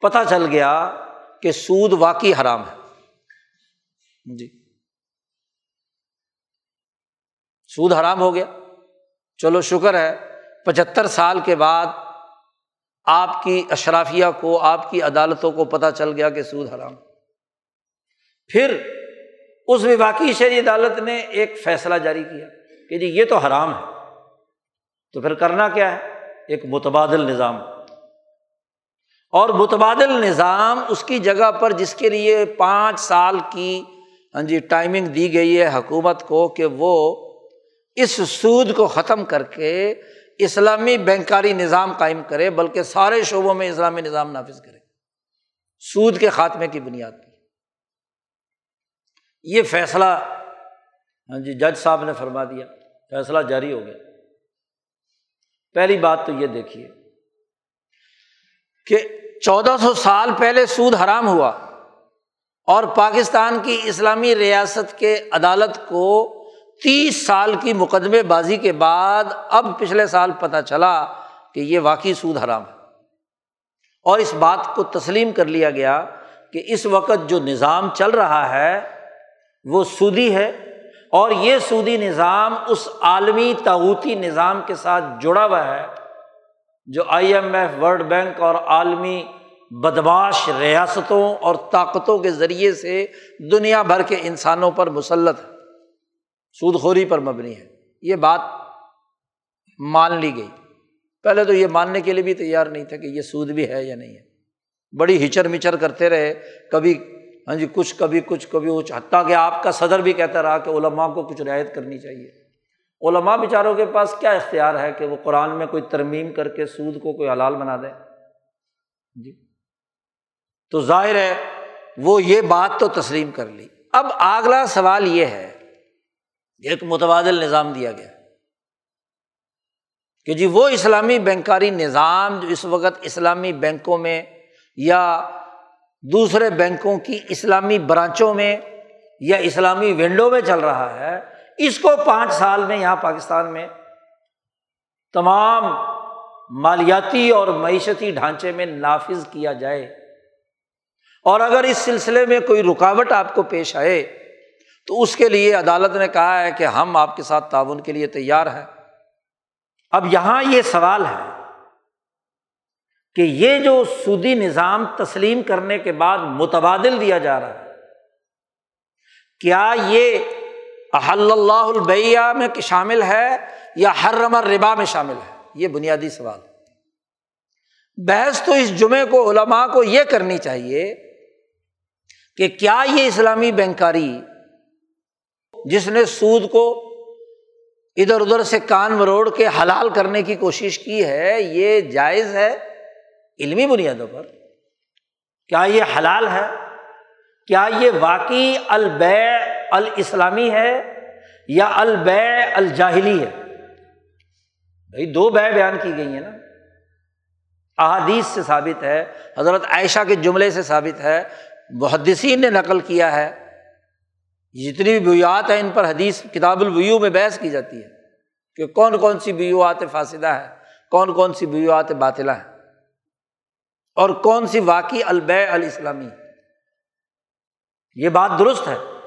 پتہ چل گیا کہ سود واقعی حرام ہے۔ جی۔ سود حرام ہو گیا۔ چلو شکر ہے، پچہتر سال کے بعد آپ کی اشرافیہ کو، آپ کی عدالتوں کو پتہ چل گیا کہ سود حرام پھر اس وفاقی شہری عدالت نے ایک فیصلہ جاری کیا کہ جی یہ تو حرام ہے۔ تو پھر کرنا کیا ہے؟ ایک متبادل نظام۔ اور متبادل نظام اس کی جگہ پر جس کے لیے پانچ سال کی ہاں جی ٹائمنگ دی گئی ہے حکومت کو کہ وہ اس سود کو ختم کر کے اسلامی بینکاری نظام قائم کرے، بلکہ سارے شعبوں میں اسلامی نظام نافذ کرے۔ سود کے خاتمے کی بنیاد پر یہ فیصلہ ہاں جی جج صاحب نے فرما دیا، فیصلہ جاری ہو گیا۔ پہلی بات تو یہ دیکھیے کہ چودہ سو سال پہلے سود حرام ہوا اور پاکستان کی اسلامی ریاست کے عدالت کو تیس سال کی مقدمے بازی کے بعد اب پچھلے سال پتہ چلا کہ یہ واقعی سود حرام ہے۔ اور اس بات کو تسلیم کر لیا گیا کہ اس وقت جو نظام چل رہا ہے وہ سودی ہے اور یہ سودی نظام اس عالمی تعوتی نظام کے ساتھ جڑا ہوا ہے جو I M F, world bank اور عالمی بدماش ریاستوں اور طاقتوں کے ذریعے سے دنیا بھر کے انسانوں پر مسلط ہے سود خوری پر مبنی ہے۔ یہ بات مان لی گئی۔ پہلے تو یہ ماننے کے لیے بھی تیار نہیں تھا کہ یہ سود بھی ہے یا نہیں ہے۔ بڑی ہچر مچر کرتے رہے، کبھی ہاں جی کچھ، کبھی کچھ، کبھی، وہ حتیٰ کہ آپ کا صدر بھی کہتا رہا کہ علماء کو کچھ رعایت کرنی چاہیے۔ علماء بیچاروں کے پاس کیا اختیار ہے کہ وہ قرآن میں کوئی ترمیم کر کے سود کو کوئی حلال بنا دے؟ جی۔ تو ظاہر ہے وہ یہ بات تو تسلیم کر لی۔ اب اگلا سوال یہ ہے، ایک متبادل نظام دیا گیا۔ کہ جی وہ اسلامی بینکاری نظام جو اس وقت اسلامی بینکوں میں یا دوسرے بینکوں کی اسلامی برانچوں میں یا اسلامی ونڈو میں چل رہا ہے اس کو پانچ سال میں یہاں پاکستان میں تمام مالیاتی اور معیشتی ڈھانچے میں نافذ کیا جائے اور اگر اس سلسلے میں کوئی رکاوٹ آپ کو پیش آئے تو اس کے لیے عدالت نے کہا ہے کہ ہم آپ کے ساتھ تعاون کے لیے تیار ہیں۔ اب یہاں یہ سوال ہے کہ یہ جو سودی نظام تسلیم کرنے کے بعد متبادل دیا جا رہا ہے، کیا یہ احل اللہ البیہ میں شامل ہے یا ہر رمر ربا میں شامل ہے؟ یہ بنیادی سوال۔ بحث تو اس جمعے کو علماء کو یہ کرنی چاہیے کہ کیا یہ اسلامی بینکاری جس نے سود کو ادھر ادھر سے کان مروڑ کے حلال کرنے کی کوشش کی ہے، یہ جائز ہے علمی بنیادوں پر؟ کیا یہ حلال ہے؟ کیا یہ واقعی البے الاسلامی ہے یا البے الجاہلی ہے؟ بھائی دو بے بیان کی گئی ہیں نا۔ احادیث سے ثابت ہے، حضرت عائشہ کے جملے سے ثابت ہے، محدثین نے نقل کیا ہے۔ جتنی بھی بیوات ہیں، ان پر حدیث، کتاب البیو میں بحث کی جاتی ہے کہ کون کون سی بیوات فاصدہ ہے کون کون سی بیوات باطلا ہے اور کون سی واقعی البے الاسلامی۔ یہ بات درست ہے۔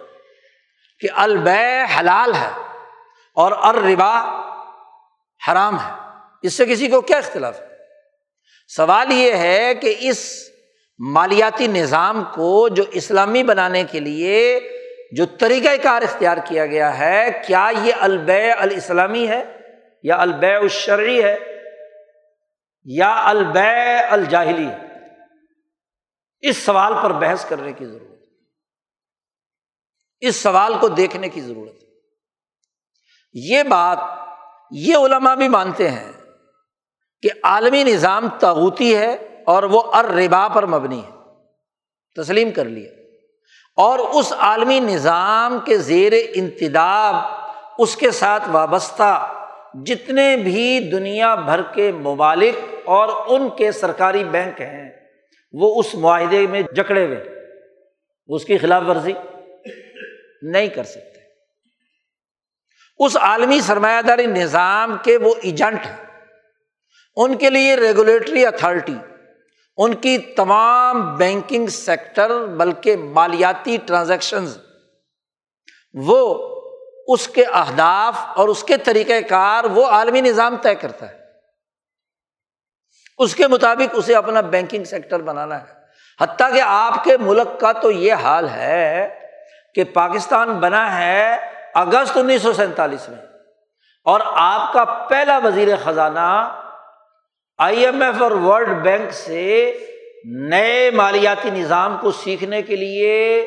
کہ البے حلال ہے اور اربا حرام ہے۔ اس سے کسی کو کیا اختلاف ہے؟ سوال یہ ہے کہ اس مالیاتی نظام کو جو اسلامی بنانے کے لیے جو طریقۂ کار اختیار کیا گیا ہے، کیا یہ البے الاسلامی ہے یا البے الشرعی ہے یا البے الجاہلی ہے؟ اس سوال پر بحث کرنے کی ضرورت اس سوال کو دیکھنے کی ضرورت یہ بات یہ علماء بھی مانتے ہیں کہ عالمی نظام تاغوتی ہے اور وہ اربا پر مبنی ہے۔ تسلیم کر لیا اور اس عالمی نظام کے زیر انتداب، اس کے ساتھ وابستہ جتنے بھی دنیا بھر کے ممالک اور ان کے سرکاری بینک ہیں، وہ اس معاہدے میں جکڑے ہوئے اس کی خلاف ورزی۔ نہیں کر سکتے۔ اس عالمی سرمایہ داری نظام کے وہ ایجنٹ ہیں۔ ان کے لیے ریگولیٹری اتھارٹی ان کی تمام بینکنگ سیکٹر بلکہ مالیاتی ٹرانزیکشنز وہ اس کے اہداف اور اس کے طریقۂ کار وہ عالمی نظام طے کرتا ہے۔ اس کے مطابق اسے اپنا بینکنگ سیکٹر بنانا ہے۔ حتیٰ کہ آپ کے ملک کا تو یہ حال ہے کہ پاکستان بنا ہے اگست انیس سو سینتالیس میں۔ اور آپ کا پہلا وزیر خزانہ آئی ایم ایف اور ورلڈ بینک سے نئے مالیاتی نظام کو سیکھنے کے لیے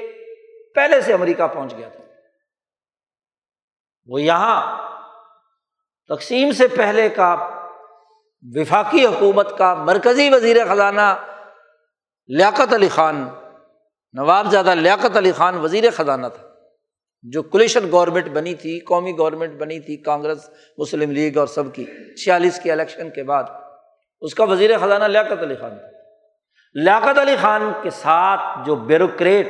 پہلے سے امریکہ پہنچ گیا تھا۔ وہ یہاں تقسیم سے پہلے کا وفاقی حکومت کا مرکزی وزیر خزانہ لیاقت علی خان نواب زیادہ لیاقت علی خان وزیر خزانہ تھا جو کولیشن گورنمنٹ بنی تھی، قومی گورنمنٹ بنی تھی، کانگریس، مسلم لیگ اور سب کی چھیالیس کے الیکشن کے بعد اس کا وزیر خزانہ لیاقت علی خان تھا لیاقت علی خان کے ساتھ جو بیوروکریٹ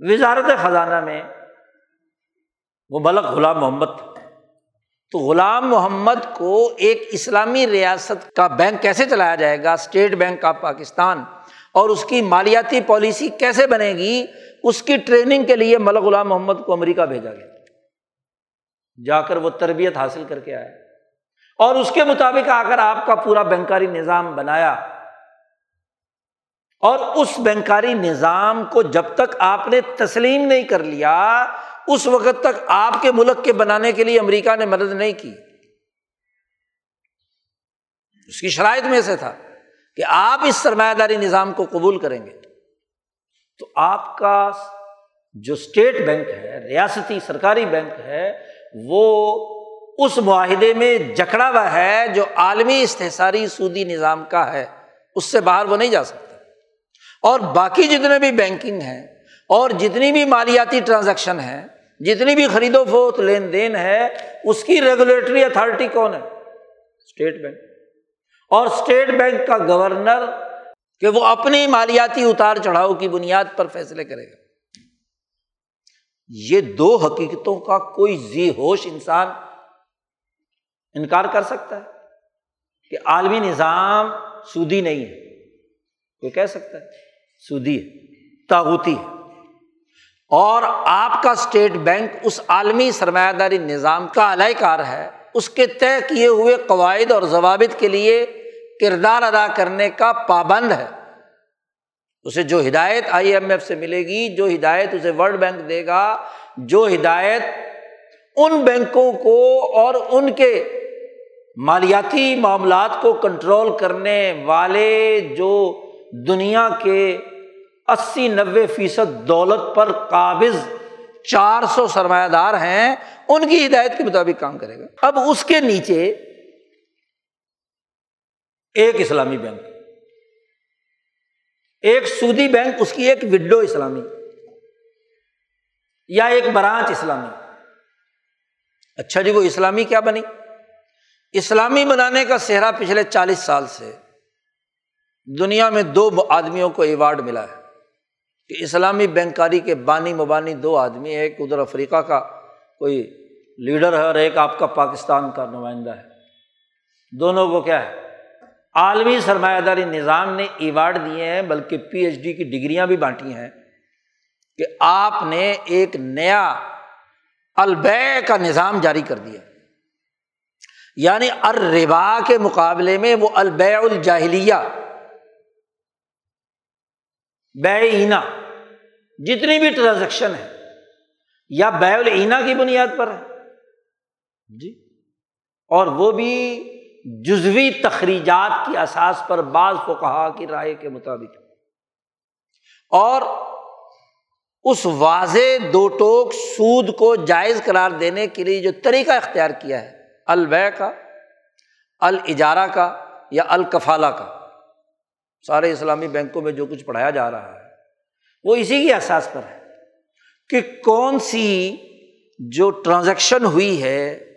وزارت خزانہ میں وہ ملک غلام محمد تھا تو غلام محمد کو ایک اسلامی ریاست کا بینک کیسے چلایا جائے گا؟ اسٹیٹ بینک آف پاکستان اور اس کی مالیاتی پالیسی کیسے بنے گی؟ اس کی ٹریننگ کے لیے ملک غلام محمد کو امریکہ بھیجا گیا۔ جا کر وہ تربیت حاصل کر کے آئے۔ اور اس کے مطابق آ کر آپ کا پورا بینکاری نظام بنایا۔ اور اس بینکاری نظام کو جب تک آپ نے تسلیم نہیں کر لیا، اس وقت تک آپ کے ملک کے بنانے کے لیے امریکہ نے مدد نہیں کی۔ اس کی شرائط میں سے تھا۔ کہ آپ اس سرمایہ داری نظام کو قبول کریں گے، تو آپ کا جو اسٹیٹ بینک ہے، ریاستی سرکاری بینک ہے، وہ اس معاہدے میں جکڑا ہوا ہے جو عالمی استحصاری سودی نظام کا ہے، اس سے باہر وہ نہیں جا سکتا۔ اور باقی جتنے بھی بینکنگ ہیں، اور جتنی بھی مالیاتی ٹرانزیکشن ہے جتنی بھی خرید و فروخت، لین دین ہے، اس کی ریگولیٹری اتھارٹی کون ہے؟ State bank. اور اسٹیٹ بینک کا گورنر کہ وہ اپنی مالیاتی اتار چڑھاؤ کی بنیاد پر فیصلے کرے گا۔ یہ دو حقیقتوں کا کوئی زی ہوش انسان انکار کر سکتا ہے کہ عالمی نظام سودی نہیں ہے۔ کوئی کہہ سکتا ہے سودی ہے تاغوتی ہے۔ اور آپ کا اسٹیٹ بینک اس عالمی سرمایہ داری نظام کا علائی کار ہے، اس کے طے کیے ہوئے قواعد اور ضوابط کے لیے کردار ادا کرنے کا پابند ہے۔ اسے جو ہدایت آئی ایم ایف سے ملے گی، جو ہدایت اسے ورلڈ بینک دے گا، جو ہدایت ان بینکوں کو اور ان کے مالیاتی معاملات کو کنٹرول کرنے والے جو دنیا کے اسی نوے فیصد دولت پر قابض چار سو سرمایہ دار ہیں، ان کی ہدایت کے مطابق کام کرے گا۔ اب اس کے نیچے ایک اسلامی بینک۔ ایک سودی بینک، اس کی ایک وڈو اسلامی۔ یا ایک برانچ اسلامی۔ اچھا جی وہ اسلامی کیا بنی؟ اسلامی بنانے کا سہرا پچھلے چالیس سال سے دنیا میں دو آدمیوں کو ایوارڈ ملا ہے۔ کہ اسلامی بینکاری کے بانی مبانی دو آدمی، ایک ادھر افریقہ کا کوئی لیڈر ہے اور ایک آپ کا پاکستان کا نمائندہ ہے۔ دونوں کو کیا ہے؟ عالمی سرمایہ داری نظام نے ایوارڈ دیے ہیں، بلکہ پی ایچ ڈی کی ڈگریاں بھی بانٹی ہیں کہ آپ نے ایک نیا البے کا نظام جاری کر دیا۔ یعنی اربا کے مقابلے میں وہ البے الجاہلیہ بے اینا جتنی بھی ٹرانزیکشن ہے یا بے العینا کی بنیاد پر ہے۔ جی۔ اور وہ بھی جزوی تخریجات کی اساس پر بعض کو کہا کی رائے کے مطابق۔ اور اس واضح دو ٹوک سود کو جائز قرار دینے کے لیے جو طریقہ اختیار کیا ہے البے کا الجارہ کا یا الکفالہ کا۔ سارے اسلامی بینکوں میں جو کچھ پڑھایا جا رہا ہے، وہ اسی کی احساس پر ہے کہ کون سی جو ٹرانزیکشن ہوئی ہے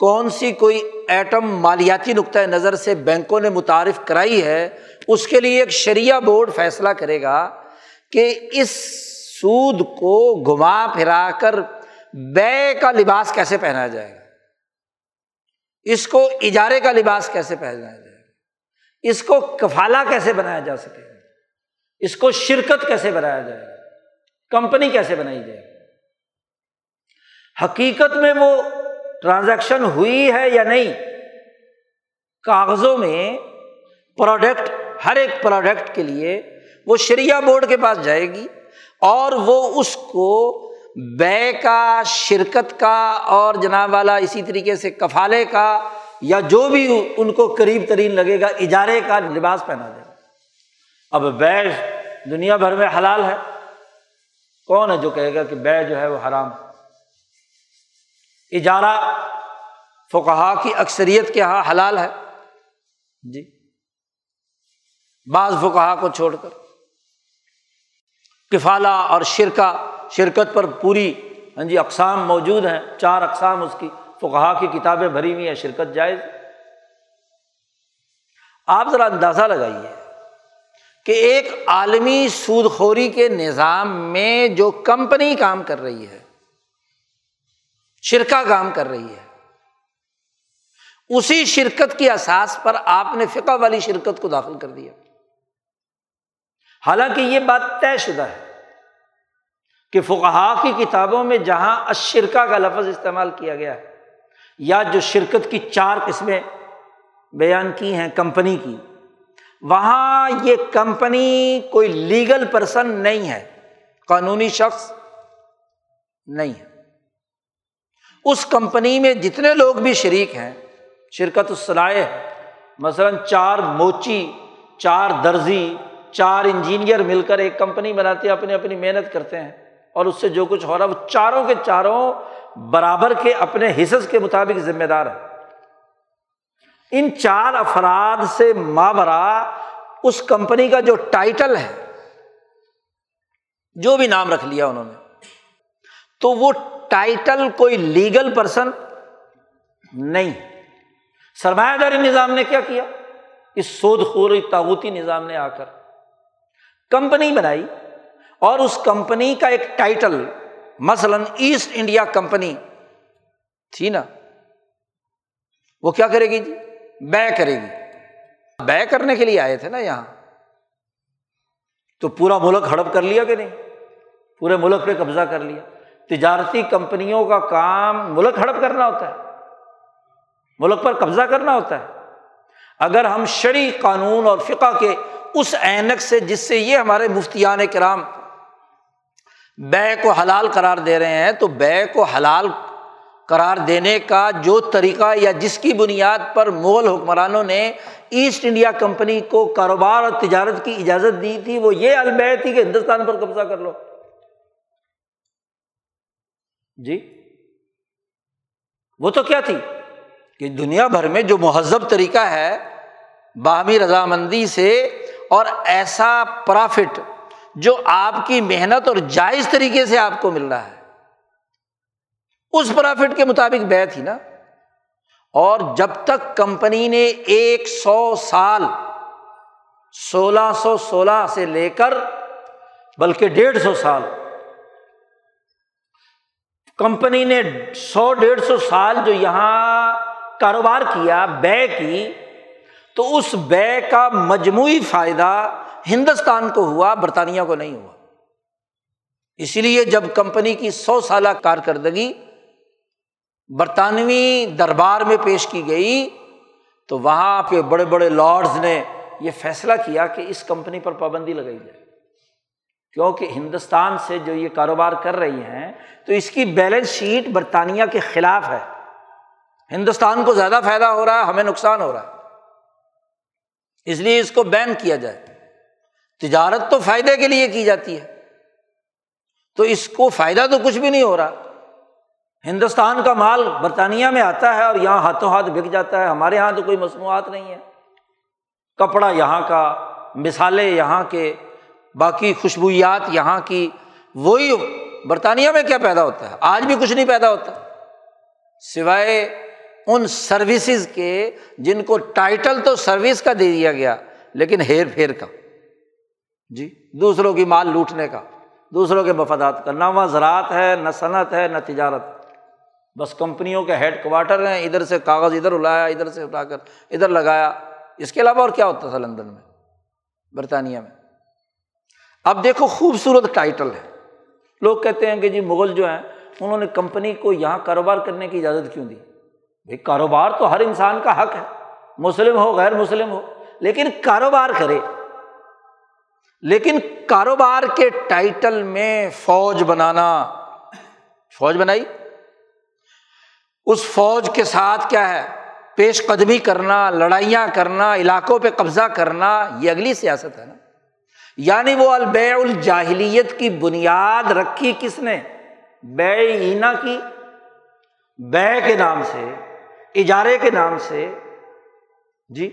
کون سی کوئی ایٹم مالیاتی نقطۂ نظر سے بینکوں نے متعارف کرائی ہے، اس کے لیے ایک شریعہ بورڈ فیصلہ کرے گا کہ اس سود کو گھما پھرا کر بے کا لباس کیسے پہنایا جائے گا؟ اس کو اجارے کا لباس کیسے پہنایا جائے گا؟ اس کو کفالا کیسے بنایا جا سکے گا؟ اس کو شرکت کیسے بنایا جائے گا؟ کمپنی کیسے بنائی جائے گی؟ حقیقت میں وہ ٹرانزیکشن ہوئی ہے یا نہیں؟ کاغذوں میں پروڈکٹ، ہر ایک پروڈکٹ کے لیے وہ شریعہ بورڈ کے پاس جائے گی اور وہ اس کو بے کا، شرکت کا اور جناب والا اسی طریقے سے کفالے کا یا جو بھی ان کو قریب ترین لگے گا، اجارے کا لباس پہنا دے گا۔ اب بے دنیا بھر میں حلال ہے۔ کون ہے جو کہے گا کہ بے جو ہے وہ حرام اجارہ فقہا کی اکثریت کے یہاں حلال ہے۔ جی۔ بعض فقہا کو چھوڑ کر۔ کفالا اور شرکا شرکت پر پوری ہاں جی اقسام موجود ہیں۔ چار اقسام اس کی، فقہا کی کتابیں بھری ہوئی ہیں، شرکت جائز۔ آپ ذرا اندازہ لگائیے کہ ایک عالمی سود خوری کے نظام میں جو کمپنی کام کر رہی ہے شرکا کام کر رہی ہے۔ اسی شرکت کی اساس پر آپ نے فقہ والی شرکت کو داخل کر دیا۔ حالانکہ یہ بات طے شدہ ہے کہ فقہا کی کتابوں میں جہاں اشرکا کا لفظ استعمال کیا گیا ہے یا جو شرکت کی چار قسمیں بیان کی ہیں، کمپنی کی، وہاں یہ کمپنی کوئی لیگل پرسن نہیں ہے، قانونی شخص نہیں ہے۔ اس کمپنی میں جتنے لوگ بھی شریک ہیں، شرکت الصلاح مثلاً چار موچی، چار درزی، چار انجینئر مل کر ایک کمپنی بناتے ہیں، اپنی اپنی محنت کرتے ہیں، اور اس سے جو کچھ ہو رہا ہے، وہ چاروں کے چاروں برابر کے اپنے حصص کے مطابق ذمہ دار ہے ان چار افراد سے مابرا اس کمپنی کا جو ٹائٹل ہے، جو بھی نام رکھ لیا انہوں نے، تو وہ ٹائٹل کوئی لیگل پرسن نہیں۔ سرمایہ داری نظام نے کیا کیا؟ اس سود خوری تاغوتی نظام نے آ کر کمپنی بنائی اور اس کمپنی کا ایک ٹائٹل مثلاً ایسٹ انڈیا کمپنی تھی نا۔ وہ کیا کرے گی جی؟ بے کرے گی۔ بے کرنے کے لیے آئے تھے نا یہاں۔ تو پورا ملک ہڑپ کر لیا کہ نہیں؟ پورے ملک پہ قبضہ کر لیا۔ تجارتی کمپنیوں کا کام ملک ہڑپ کرنا ہوتا ہے، ملک پر قبضہ کرنا ہوتا ہے۔ اگر ہم شرعی قانون اور فقہ کے اس اینک سے، جس سے یہ ہمارے مفتیان کرام بے کو حلال قرار دے رہے ہیں، تو بے کو حلال قرار دینے کا جو طریقہ یا جس کی بنیاد پر مغل حکمرانوں نے ایسٹ انڈیا کمپنی کو کاروبار اور تجارت کی اجازت دی تھی، وہ یہ البے تھی کہ ہندوستان پر قبضہ کر لو۔ جی؟ وہ تو کیا تھی؟ کہ دنیا بھر میں جو مہذب طریقہ ہے، باہمی رضامندی سے اور ایسا پرافٹ جو آپ کی محنت اور جائز طریقے سے آپ کو مل رہا ہے۔ اس پرافٹ کے مطابق بے تھی نا۔ اور جب تک کمپنی نے ایک سو سال، سولہ سو سولہ سے لے کر، بلکہ ڈیڑھ سو سال کمپنی نے سو ڈیڑھ سو سال جو یہاں کاروبار کیا، بے کی، تو اس بے کا مجموعی فائدہ ہندوستان کو ہوا، برطانیہ کو نہیں ہوا۔ اسی لیے جب کمپنی کی سو سالہ کارکردگی برطانوی دربار میں پیش کی گئی، تو وہاں پہ بڑے بڑے لارڈز نے یہ فیصلہ کیا کہ اس کمپنی پر پابندی لگائی جائے۔ کیونکہ ہندوستان سے جو یہ کاروبار کر رہی ہیں، تو اس کی بیلنس شیٹ برطانیہ کے خلاف ہے۔ ہندوستان کو زیادہ فائدہ ہو رہا ہے، ہمیں نقصان ہو رہا ہے۔ اس لیے اس کو بین کیا جائے۔ تجارت تو فائدے کے لیے کی جاتی ہے۔ تو اس کو فائدہ تو کچھ بھی نہیں ہو رہا۔ ہندوستان کا مال برطانیہ میں آتا ہے اور یہاں ہاتھوں ہاتھ بک جاتا ہے۔ ہمارے یہاں تو کوئی مصنوعات نہیں ہے۔ کپڑا یہاں کا، مثالیں یہاں کے۔ باقی خوشبویات یہاں کی، وہی برطانیہ میں کیا پیدا ہوتا ہے؟ آج بھی کچھ نہیں پیدا ہوتا۔ سوائے ان سروسز کے جن کو ٹائٹل تو سروس کا دے دیا گیا، لیکن ہیر پھیر کا۔ جی دوسروں کی مال لوٹنے کا، دوسروں کے مفادات کا۔ نہ وہاں زراعت ہے، نہ صنعت ہے، نہ تجارت۔ بس کمپنیوں کے ہیڈ کوارٹر ہیں، ادھر سے کاغذ ادھر الایا، ادھر سے اٹھا کر ادھر لگایا۔ اس کے علاوہ اور کیا ہوتا تھا لندن میں؟ برطانیہ میں۔ اب دیکھو خوبصورت ٹائٹل ہے۔ لوگ کہتے ہیں کہ جی مغل جو ہیں، انہوں نے کمپنی کو یہاں کاروبار کرنے کی اجازت کیوں دی؟ بھائی کاروبار تو ہر انسان کا حق ہے، مسلم ہو، غیر مسلم ہو، لیکن کاروبار کرے۔ لیکن کاروبار کے ٹائٹل میں فوج بنانا۔ فوج بنائی۔ اس فوج کے ساتھ کیا ہے؟ پیش قدمی کرنا، لڑائیاں کرنا، علاقوں پہ قبضہ کرنا، یہ اگلی سیاست ہے نا۔ یعنی وہ البیع الجاہلیت کی بنیاد رکھی کس نے؟ بے اینا کی بے کے نام سے، اجارے کے نام سے جی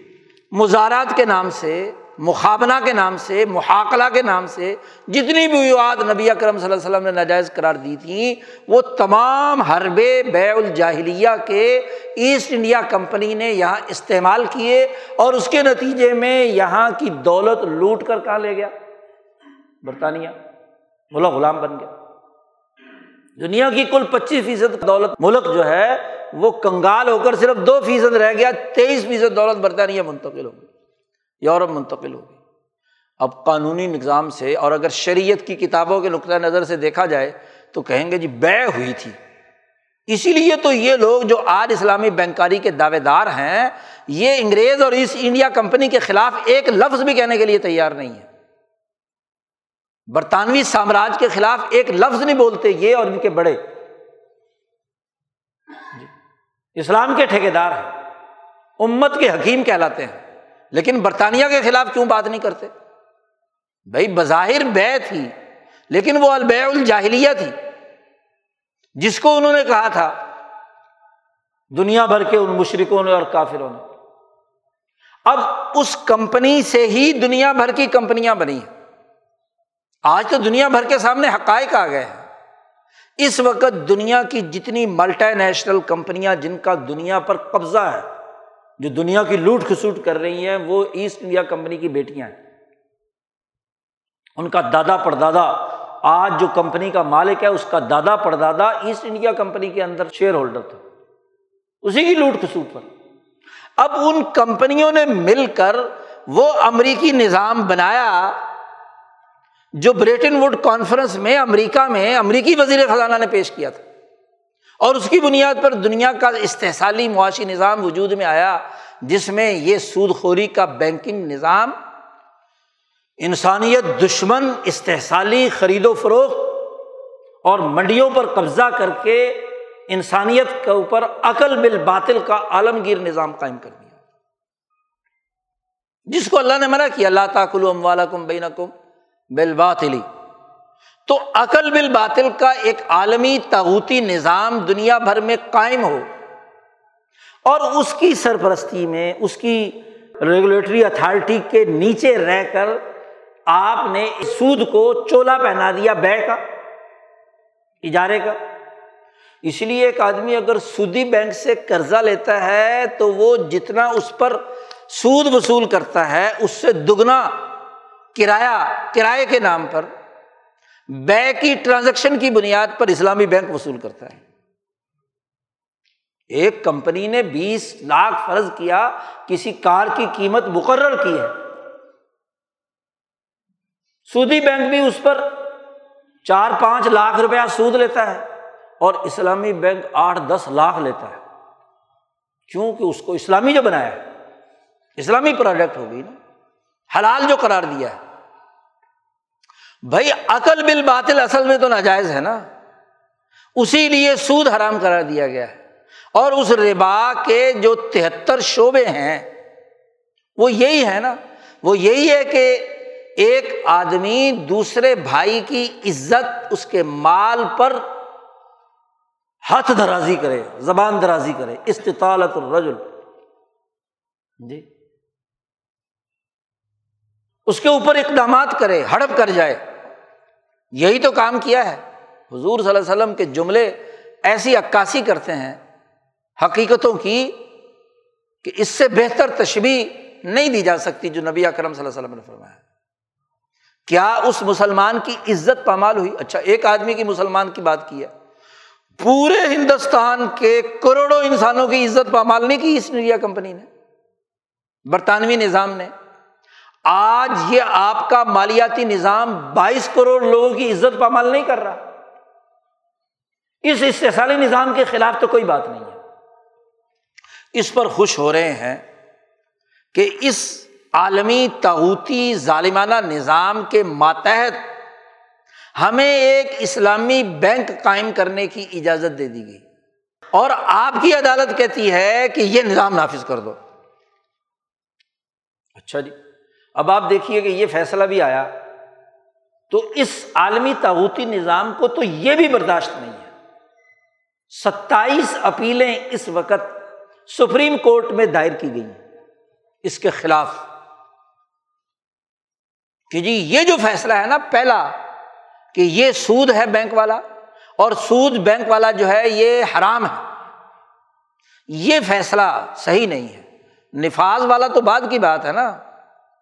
مزارات کے نام سے مخابنہ کے نام سے، محاقلہ کے نام سے جتنی بھی واد نبی اکرم صلی اللہ علیہ وسلم نے ناجائز قرار دی تھیں وہ تمام حربے بے الجاہلیہ کے ایسٹ انڈیا کمپنی نے یہاں استعمال کیے اور اس کے نتیجے میں یہاں کی دولت لوٹ کر کہاں لے گیا؟ برطانیہ۔ ملک غلام بن گیا۔ دنیا کی کل پچیس فیصد دولت، ملک جو ہے، وہ کنگال ہو کر صرف دو فیصد رہ گیا، تیئیس فیصد دولت برطانیہ منتقل ہو گئی۔ یورپ منتقل ہوگی اب قانونی نظام سے اور اگر شریعت کی کتابوں کے نقطۂ نظر سے دیکھا جائے تو کہیں گے جی بے ہوئی تھی۔ اسی لیے تو یہ لوگ جو آج اسلامی بینکاری کے دعوے دار ہیں، یہ انگریز اور ایسٹ انڈیا کمپنی کے خلاف ایک لفظ بھی کہنے کے لیے تیار نہیں ہے برطانوی سامراج کے خلاف ایک لفظ نہیں بولتے یہ اور ان کے بڑے۔ جی۔ اسلام کے ٹھیکیدار ہیں۔ امت کے حکیم کہلاتے ہیں۔ لیکن برطانیہ کے خلاف کیوں بات نہیں کرتے؟ بھائی بظاہر بے تھی، لیکن وہ البے الجاہلیہ تھی۔ جس کو انہوں نے کہا تھا، دنیا بھر کے ان مشرقوں نے اور کافروں نے۔ اب اس کمپنی سے ہی دنیا بھر کی کمپنیاں بنی ہیں۔ آج تو دنیا بھر کے سامنے حقائق آ گئے ہیں۔ اس وقت دنیا کی جتنی ملٹا نیشنل کمپنیاں جن کا دنیا پر قبضہ ہے جو دنیا کی لوٹ کھسوٹ کر رہی ہیں، وہ ایسٹ انڈیا کمپنی کی بیٹیاں ہیں۔ ان کا دادا پڑدادا آج جو کمپنی کا مالک ہے، اس کا دادا پڑدادا ایسٹ انڈیا کمپنی کے اندر شیئر ہولڈر تھا۔ اسی کی لوٹ کھسوٹ پر۔ اب ان کمپنیوں نے مل کر وہ امریکی نظام بنایا، جو بریٹن ووڈ کانفرنس میں امریکہ میں امریکی وزیر خزانہ نے پیش کیا تھا۔ اور اس کی بنیاد پر دنیا کا استحصالی معاشی نظام وجود میں آیا، جس میں یہ سود خوری کا بینکنگ نظام، انسانیت دشمن، استحصالی خرید و فروخت اور منڈیوں پر قبضہ کر کے انسانیت کے اوپر عقل بل باطل کا عالمگیر نظام قائم کر دیا۔ جس کو اللہ نے منع کیا اللہ تعاقل والا کم بین کم بل باطلی تو عقل بل باطل کا ایک عالمی تغوتی نظام دنیا بھر میں قائم ہو اور اس کی سرپرستی میں، اس کی ریگولیٹری اتھارٹی کے نیچے رہ کر آپ نے سود کو چولا پہنا دیا، بے کا، اجارے کا۔ اس لیے ایک آدمی اگر سودی بینک سے قرضہ لیتا ہے تو وہ جتنا اس پر سود وصول کرتا ہے، اس سے دگنا کرایہ، کرائے کے نام پر بے کی ٹرانزیکشن کی بنیاد پر اسلامی بینک وصول کرتا ہے۔ ایک کمپنی نے بیس لاکھ فرض کیا، کسی کار کی قیمت مقرر کی ہے۔ سودی بینک بھی اس پر چار پانچ لاکھ روپیہ سود لیتا ہے اور اسلامی بینک آٹھ دس لاکھ لیتا ہے۔ کیونکہ اس کو اسلامی جو بنایا ہے، اسلامی پروڈکٹ ہوگی نا۔ حلال جو قرار دیا ہے۔ بھائی عقل بل باطل اصل میں تو ناجائز ہے نا۔ اسی لیے سود حرام کرا دیا گیا ہے۔ اور اس ربا کے جو تہتر شعبے ہیں، وہ یہی ہے نا۔ وہ یہی ہے کہ ایک آدمی دوسرے بھائی کی عزت اس کے مال پر ہاتھ درازی کرے، زبان درازی کرے۔ استطالت الرجل۔ جی۔ اس کے اوپر اقدامات کرے، ہڑپ کر جائے۔ یہی تو کام کیا ہے۔ حضور صلی اللہ علیہ وسلم کے جملے ایسی عکاسی کرتے ہیں حقیقتوں کی کہ اس سے بہتر تشبیح نہیں دی جا سکتی جو نبی اکرم صلی اللہ علیہ وسلم نے فرمایا۔ کیا اس مسلمان کی عزت پامال ہوئی؟ اچھا ایک آدمی کی مسلمان کی بات کی ہے۔ پورے ہندوستان کے کروڑوں انسانوں کی عزت پامال نہیں کی اس انڈیا کمپنی نے، برطانوی نظام نے۔ آج یہ آپ کا مالیاتی نظام بائیس کروڑ لوگوں کی عزت پامال نہیں کر رہا۔ اس استحصالی نظام کے خلاف تو کوئی بات نہیں ہے۔ اس پر خوش ہو رہے ہیں کہ اس عالمی تغوتی ظالمانہ نظام کے ماتحت ہمیں ایک اسلامی بینک قائم کرنے کی اجازت دے دی گئی۔ اور آپ کی عدالت کہتی ہے کہ یہ نظام نافذ کر دو۔ اچھا جی۔ اب آپ دیکھیے کہ یہ فیصلہ بھی آیا تو اس عالمی تاوتی نظام کو تو یہ بھی برداشت نہیں ہے۔ ستائیس اپیلیں اس وقت سپریم کورٹ میں دائر کی گئی اس کے خلاف کہ جی یہ جو فیصلہ ہے نا پہلا کہ یہ سود ہے بینک والا اور سود بینک والا جو ہے یہ حرام ہے۔ یہ فیصلہ صحیح نہیں ہے۔ نفاذ والا تو بعد کی بات ہے نا۔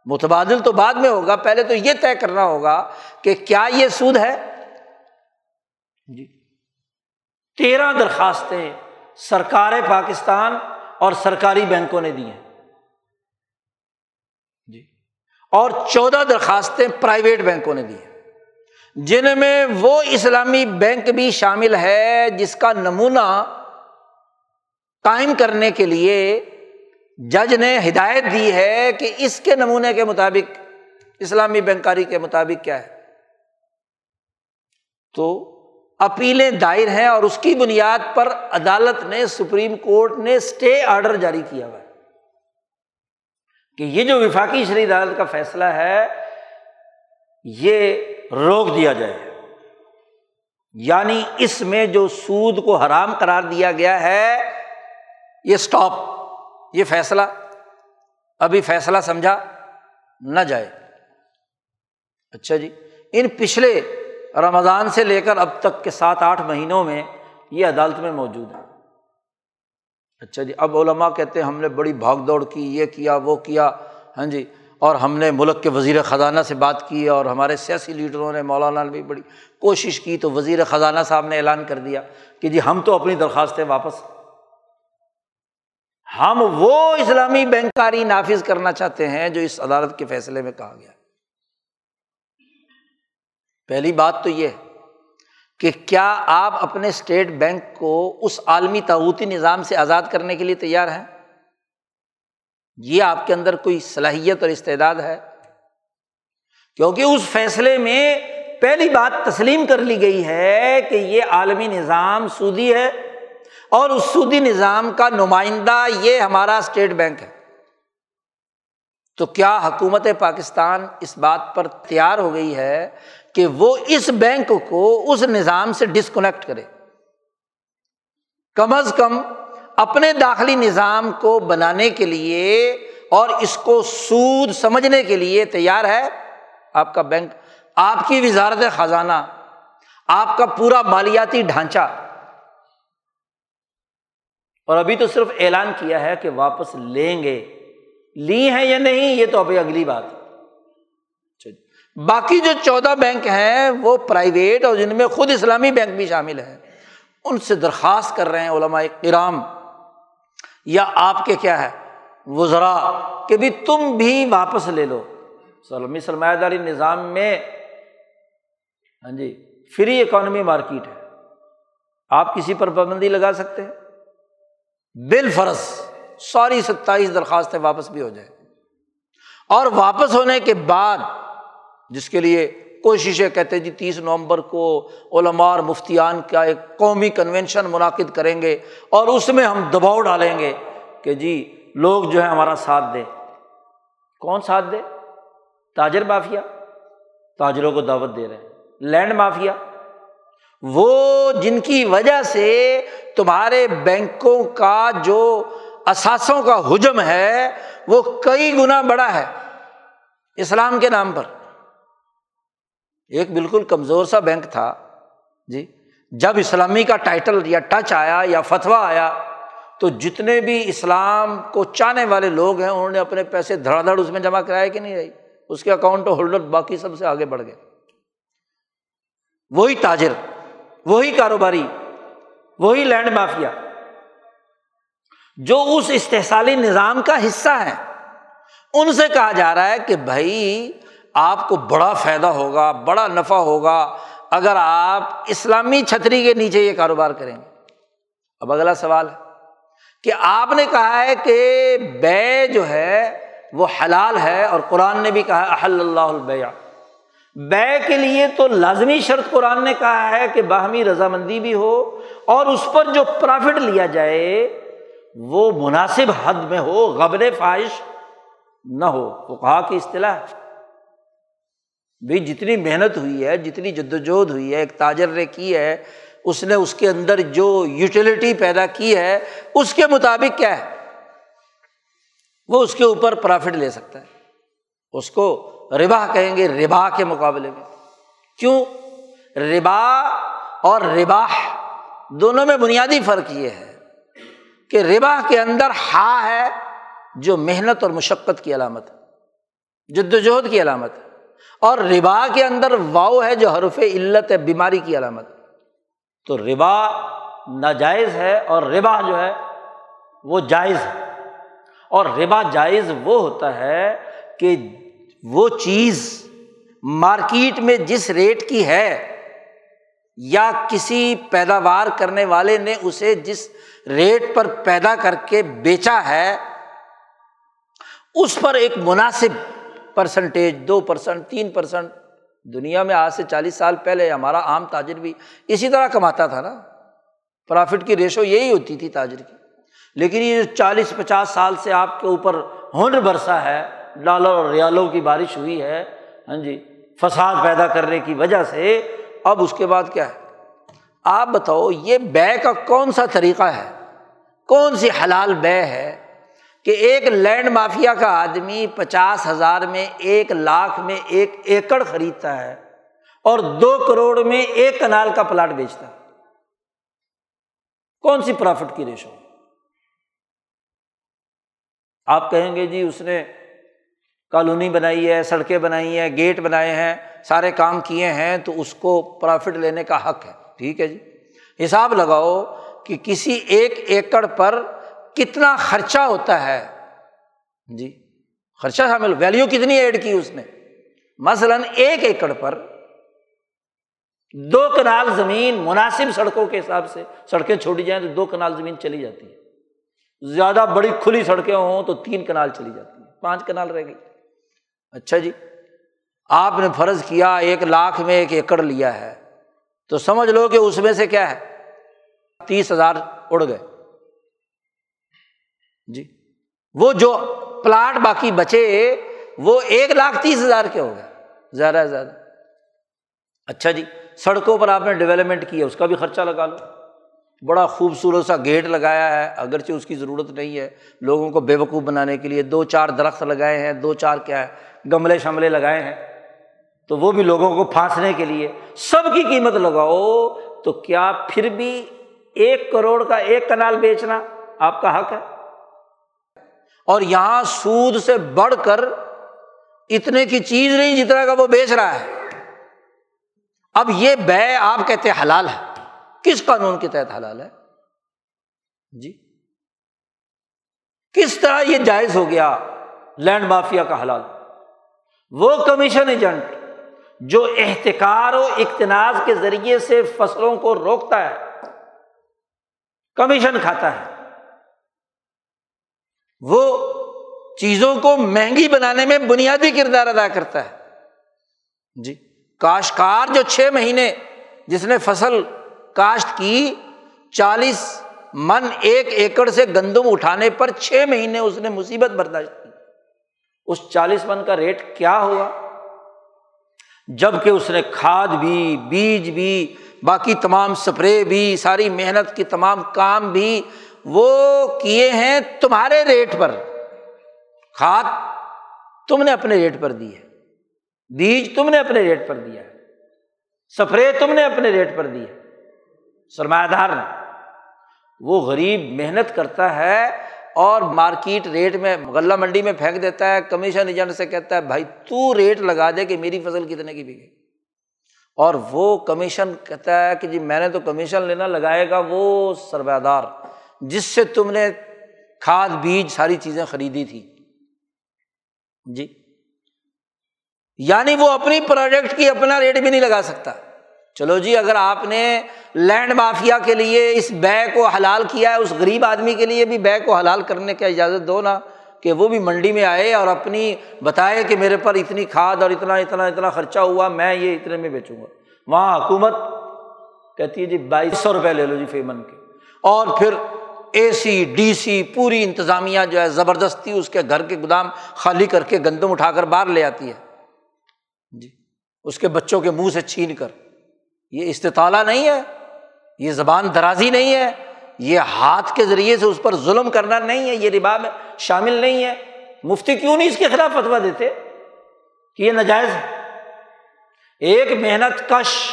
متبادل تو بعد میں ہوگا، پہلے تو یہ طے کرنا ہوگا کہ کیا یہ سود ہے؟ جی۔ تیرہ درخواستیں سرکار پاکستان اور سرکاری بینکوں نے دی ہیں۔ جی۔ اور چودہ درخواستیں پرائیویٹ بینکوں نے دی ہیں۔ جن میں وہ اسلامی بینک بھی شامل ہے جس کا نمونہ قائم کرنے کے لیے جج نے ہدایت دی ہے کہ اس کے نمونے کے مطابق، اسلامی بینکاری کے مطابق کیا ہے۔ تو اپیلیں دائر ہیں اور اس کی بنیاد پر عدالت نے، سپریم کورٹ نے اسٹے آرڈر جاری کیا ہوا ہے۔ کہ یہ جو وفاقی شری عدالت کا فیصلہ ہے، یہ روک دیا جائے۔ یعنی اس میں جو سود کو حرام قرار دیا گیا ہے، یہ اسٹاپ یہ فیصلہ، ابھی فیصلہ سمجھا نہ جائے۔ اچھا جی ان پچھلے رمضان سے لے کر اب تک کے سات آٹھ مہینوں میں یہ عدالت میں موجود ہے اچھا جی اب علماء کہتے ہیں ہم نے بڑی بھاگ دوڑ کی، یہ کیا، وہ کیا ہاں جی اور ہم نے ملک کے وزیر خزانہ سے بات کی اور ہمارے سیاسی لیڈروں نے مولانا نے بھی بڑی کوشش کی تو وزیر خزانہ صاحب نے اعلان کر دیا کہ جی ہم تو اپنی درخواستیں واپس ہم وہ اسلامی بینکاری نافذ کرنا چاہتے ہیں جو اس عدالت کے فیصلے میں کہا گیا پہلی بات تو یہ ہے کہ کیا آپ اپنے اسٹیٹ بینک کو اس عالمی تعوتی نظام سے آزاد کرنے کے لیے تیار ہیں؟ یہ آپ کے اندر کوئی صلاحیت اور استعداد ہے؟ کیونکہ اس فیصلے میں پہلی بات تسلیم کر لی گئی ہے کہ یہ عالمی نظام سودی ہے۔ اور اس سودی نظام کا نمائندہ یہ ہمارا اسٹیٹ بینک ہے۔ تو کیا حکومت پاکستان اس بات پر تیار ہو گئی ہے کہ وہ اس بینک کو اس نظام سے ڈسکنیکٹ کرے؟ کم از کم اپنے داخلی نظام کو بنانے کے لیے اور اس کو سود سمجھنے کے لیے تیار ہے آپ کا بینک، آپ کی وزارت خزانہ، آپ کا پورا مالیاتی ڈھانچہ۔ اور ابھی تو صرف اعلان کیا ہے کہ واپس لیں گے۔ لی ہیں یا نہیں، یہ تو ابھی اگلی بات باقی جو چودہ بینک ہیں، وہ پرائیویٹ اور جن میں خود اسلامی بینک بھی شامل ہے ان سے درخواست کر رہے ہیں علماء کرام۔ یا آپ کے کیا ہے وزرا کہ بھی تم بھی واپس لے لو۔ سلمی سرمایہ داری نظام میں ہاں جی فری اکانمی مارکیٹ ہے۔ آپ کسی پر پابندی لگا سکتے ہیں؟ بال فرض، ساری ستائیس درخواستیں واپس بھی ہو جائیں۔ اور واپس ہونے کے بعد، جس کے لیے کوششیں کہتے جی تیس نومبر کو علماء اور مفتیان کا ایک قومی کنوینشن منعقد کریں گے اور اس میں ہم دباؤ ڈالیں گے کہ جی لوگ جو ہے ہمارا ساتھ دے کون ساتھ دے؟ تاجر مافیا، تاجروں کو دعوت دے رہے ہیں۔ لینڈ مافیا وہ جن کی وجہ سے تمہارے بینکوں کا جو اثاثوں کا حجم ہے، وہ کئی گنا بڑا ہے۔ اسلام کے نام پر۔ ایک بالکل کمزور سا بینک تھا۔ جی جب اسلامی کا ٹائٹل یا ٹچ آیا یا فتویٰ آیا، تو جتنے بھی اسلام کو چاہنے والے لوگ ہیں، انہوں نے اپنے پیسے دھڑا دھڑ اس میں جمع کرایا کہ نہیں رہی اس کے اکاؤنٹ ہولڈر باقی سب سے آگے بڑھ گئے۔ وہی تاجر۔ وہی کاروباری، وہی لینڈ مافیا، جو اس استحصالی نظام کا حصہ ہے۔ ان سے کہا جا رہا ہے کہ بھائی، آپ کو بڑا فائدہ ہوگا، بڑا نفع ہوگا اگر آپ اسلامی چھتری کے نیچے یہ کاروبار کریں گے۔ اب اگلا سوال ہے کہ آپ نے کہا ہے کہ بے جو ہے وہ حلال ہے اور قرآن نے بھی کہا احل اللہ البیہ بے کے لیے تو لازمی شرط قرآن نے کہا ہے کہ باہمی رضامندی بھی ہو اور اس پر جو پرافٹ لیا جائے وہ مناسب حد میں ہو غبر فائش نہ ہو۔ وہ کہا کہ اصطلاح۔ بھائی جتنی محنت ہوئی ہے، جتنی جد وجہد ہوئی ہے، ایک تاجر نے کی ہے، اس نے اس کے اندر جو یوٹیلیٹی پیدا کی ہے، اس کے مطابق کیا ہے؟ وہ اس کے اوپر پرافٹ لے سکتا ہے۔ اس کو ربا کہیں گے، ربا کے مقابلے میں۔ کیوں؟ ربا اور ربا دونوں میں بنیادی فرق یہ ہے کہ ربا کے اندر ہا ہے جو محنت اور مشقت کی علامت ہے، جد وجہد کی علامت ہے، اور ربا کے اندر واؤ ہے جو حرف علت ہے بیماری کی علامت تو ربا ناجائز ہے اور ربا جو ہے وہ جائز ہے۔ اور ربا جائز وہ ہوتا ہے کہ وہ چیز مارکیٹ میں جس ریٹ کی ہے یا کسی پیداوار کرنے والے نے اسے جس ریٹ پر پیدا کر کے بیچا ہے، اس پر ایک مناسب پرسنٹیج دو پرسنٹ تین پرسنٹ دنیا میں آج سے چالیس سال پہلے ہمارا عام تاجر بھی اسی طرح کماتا تھا نا۔ پرافٹ کی ریشو یہی ہوتی تھی تاجر کی۔ لیکن یہ چالیس پچاس سال سے آپ کے اوپر ہنر برسا ہے ڈالر اور ریالوں کی بارش ہوئی ہے ہاں جی فساد پیدا کرنے کی وجہ سے، اب اس کے بعد کیا ہے؟ آپ بتاؤ، یہ بے کا کون سا طریقہ ہے؟ کون سی حلال بے ہے کہ ایک لینڈ مافیا کا آدمی پچاس ہزار میں ایک لاکھ میں ایک ایکڑ خریدتا ہے اور دو کروڑ میں ایک کنال کا پلاٹ بیچتا ہے؟ کون سی پرافٹ کی ریشو؟ آپ کہیں گے جی اس نے کالونی بنائی ہے، سڑکیں بنائی ہیں، گیٹ بنائے ہیں، سارے کام کیے ہیں تو اس کو پرافٹ لینے کا حق ہے۔ ٹھیک ہے جی؟ حساب لگاؤ کہ کسی ایک ایکڑ پر کتنا خرچہ ہوتا ہے۔ جی خرچہ شامل ویلیو کتنی ایڈ کی اس نے؟ مثلاً ایک ایکڑ پر دو کنال زمین مناسب سڑکوں کے حساب سے سڑکیں چھوڑی جائیں تو دو کنال زمین چلی جاتی ہے۔ زیادہ بڑی کھلی سڑکیں ہوں تو تین کنال چلی جاتی ہیں پانچ کنال رہ گئی۔ اچھا جی آپ نے فرض کیا ایک لاکھ میں ایک ایکڑ لیا ہے، تو سمجھ لو کہ اس میں سے کیا ہے؟ تیس ہزار اڑ گئے۔ جی وہ جو پلاٹ باقی بچے، وہ ایک لاکھ تیس ہزار کے ہو گئے، زیادہ سے زیادہ۔ اچھا جی سڑکوں پر آپ نے ڈیولپمنٹ کیا اس کا بھی خرچہ لگا لو۔ بڑا خوبصورت سا گیٹ لگایا ہے، اگرچہ اس کی ضرورت نہیں ہے۔ لوگوں کو بے وقوف بنانے کے لیے دو چار درخت لگائے ہیں، دو چار کیا ہے، گملے شملے لگائے ہیں۔ تو وہ بھی لوگوں کو پھانسنے کے لیے۔ سب کی قیمت لگاؤ، تو کیا پھر بھی ایک کروڑ کا ایک کنال بیچنا آپ کا حق ہے؟ اور یہاں سود سے بڑھ کر اتنے کی چیز نہیں جتنا کا وہ بیچ رہا ہے۔ اب یہ بے آپ کہتے حلال ہے۔ کس قانون کے تحت حلال ہے؟ جی۔ کس طرح یہ جائز ہو گیا لینڈ مافیا کا حلال؟ وہ کمیشن ایجنٹ جو احتکار و اقتناز کے ذریعے سے فصلوں کو روکتا ہے، کمیشن کھاتا ہے۔ وہ چیزوں کو مہنگی بنانے میں بنیادی کردار ادا کرتا ہے۔ جی۔ کاشتکار جو چھ مہینے جس نے فصل کاشت کی چالیس من ایک ایکڑ سے گندم اٹھانے پر چھ مہینے اس نے مصیبت برداشت کی۔ اس چالیس من کا ریٹ کیا ہوا؟ جبکہ اس نے کھاد بھی، بیج بھی، باقی تمام سپرے بھی، ساری محنت کی تمام کام بھی وہ کیے ہیں تمہارے ریٹ پر۔ کھاد تم نے اپنے ریٹ پر دی ہے، بیج تم نے اپنے ریٹ پر دیا ہے، سپرے تم نے اپنے ریٹ پر دی ہے۔ سرمایہ دار نے وہ غریب محنت کرتا ہے اور مارکیٹ ریٹ میں غلہ منڈی میں پھینک دیتا ہے، کمیشن ایجنٹ سے کہتا ہے، بھائی، تو ریٹ لگا دے کہ میری فصل کتنے کی بکے۔ اور وہ کمیشن کہتا ہے کہ جی میں نے تو کمیشن لینا لگائے گا، وہ سرمایہ دار جس سے تم نے کھاد، بیج، ساری چیزیں خریدی تھی۔ جی۔ یعنی وہ اپنی پروڈکٹ کی اپنا ریٹ بھی نہیں لگا سکتا۔ چلو جی اگر آپ نے لینڈ مافیا کے لیے اس بے کو حلال کیا ہے، اس غریب آدمی کے لیے بھی بے کو حلال کرنے کی اجازت دو نا، کہ وہ بھی منڈی میں آئے اور اپنی بتائے کہ میرے پر اتنی کھاد اور اتنا اتنا اتنا خرچہ ہوا، میں یہ اتنے میں بیچوں گا۔ وہاں حکومت کہتی ہے جی بائیس سو روپئے لے لو جی فیمن کے۔ اور پھر اے سی، ڈی سی، پوری انتظامیہ جو ہے، زبردستی اس کے گھر کے گودام خالی کر کے گندم اٹھا کر باہر لے آتی ہے۔ جی اس کے بچوں کے منہ سے چھین کر۔ یہ استطالہ نہیں ہے، یہ زبان درازی نہیں ہے، یہ ہاتھ کے ذریعے سے اس پر ظلم کرنا نہیں ہے، یہ ربا میں شامل نہیں ہے۔ مفتی کیوں نہیں اس کے خلاف فتوا دیتے کہ یہ نجائز ہے؟ ایک محنت کش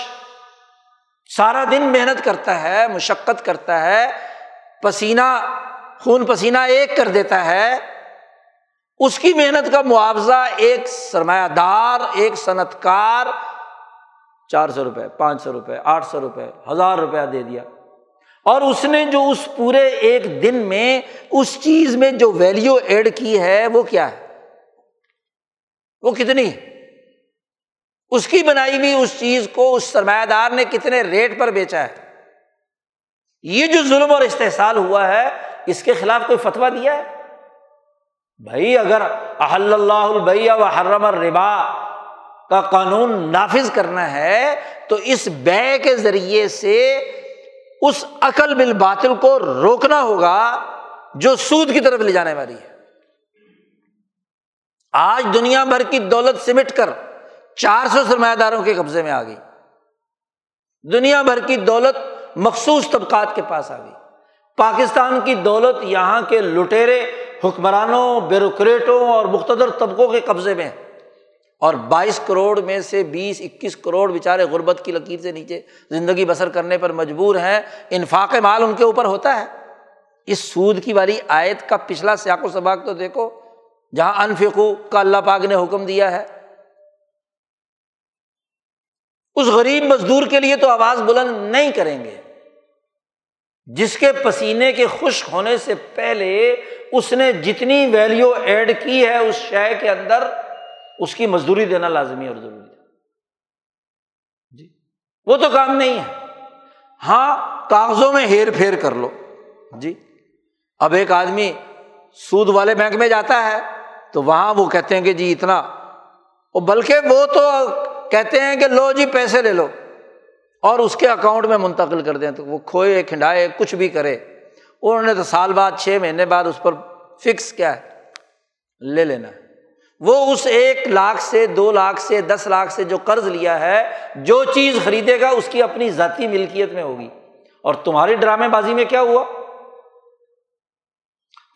سارا دن محنت کرتا ہے، مشقت کرتا ہے، پسینہ، خون پسینہ ایک کر دیتا ہے۔ اس کی محنت کا معاوضہ ایک سرمایہ دار، ایک صنعت کار چار سو روپئے پانچ سو روپئے آٹھ سو روپئے ہزار روپیہ دے دیا۔ اور اس نے جو اس پورے ایک دن میں اس چیز میں جو ویلیو ایڈ کی ہے، وہ کیا ہے؟ وہ کتنی؟ اس کی بنائی ہوئی اس چیز کو اس سرمایہ دار نے کتنے ریٹ پر بیچا ہے؟ یہ جو ظلم اور استحصال ہوا ہے، اس کے خلاف کوئی فتوا دیا ہے؟ بھائی، اگر احل اللہ البیہ و حرم الربا کا قانون نافذ کرنا ہے، تو اس بے کے ذریعے سے اس عقل بل باطل کو روکنا ہوگا جو سود کی طرف لے جانے والی ہے۔ آج دنیا بھر کی دولت سمٹ کر چار سو سرمایہ داروں کے قبضے میں آ گئی۔ دنیا بھر کی دولت مخصوص طبقات کے پاس آ گئی۔ پاکستان کی دولت یہاں کے لٹیرے، حکمرانوں، بیوروکریٹوں اور مختدر طبقوں کے قبضے میں اور بائیس کروڑ میں سے بیس، اکیس کروڑ بیچارے غربت کی لکیر سے نیچے زندگی بسر کرنے پر مجبور ہیں، انفاق مال ان کے اوپر ہوتا ہے۔ اس سود کی والی آیت کا پچھلا سیاق و سباق تو دیکھو، جہاں انفقو کا اللہ پاک نے حکم دیا ہے۔ اس غریب مزدور کے لیے تو آواز بلند نہیں کریں گے۔ جس کے پسینے کے خشک ہونے سے پہلے اس نے جتنی ویلیو ایڈ کی ہے اس شے کے اندر اس کی مزدوری دینا لازمی اور ضروری ہے۔ جی۔ وہ تو کام نہیں ہے۔ ہاں کاغذوں میں ہیر پھیر کر لو۔ جی۔ اب ایک آدمی سود والے بینک میں جاتا ہے تو وہاں وہ کہتے ہیں کہ جی اتنا۔ بلکہ وہ تو کہتے ہیں کہ لو جی پیسے لے لو۔ اور اس کے اکاؤنٹ میں منتقل کر دیں تو وہ کھوئے، کھنڈائے، کچھ بھی کرے۔ انہوں نے تو سال بعد، چھ مہینے بعد اس پر فکس کیا ہے۔ لے لینا۔ ہے وہ اس ایک لاکھ سے دو لاکھ سے دس لاکھ سے جو قرض لیا ہے، جو چیز خریدے گا، اس کی اپنی ذاتی ملکیت میں ہوگی۔ اور تمہاری ڈرامے بازی میں کیا ہوا؟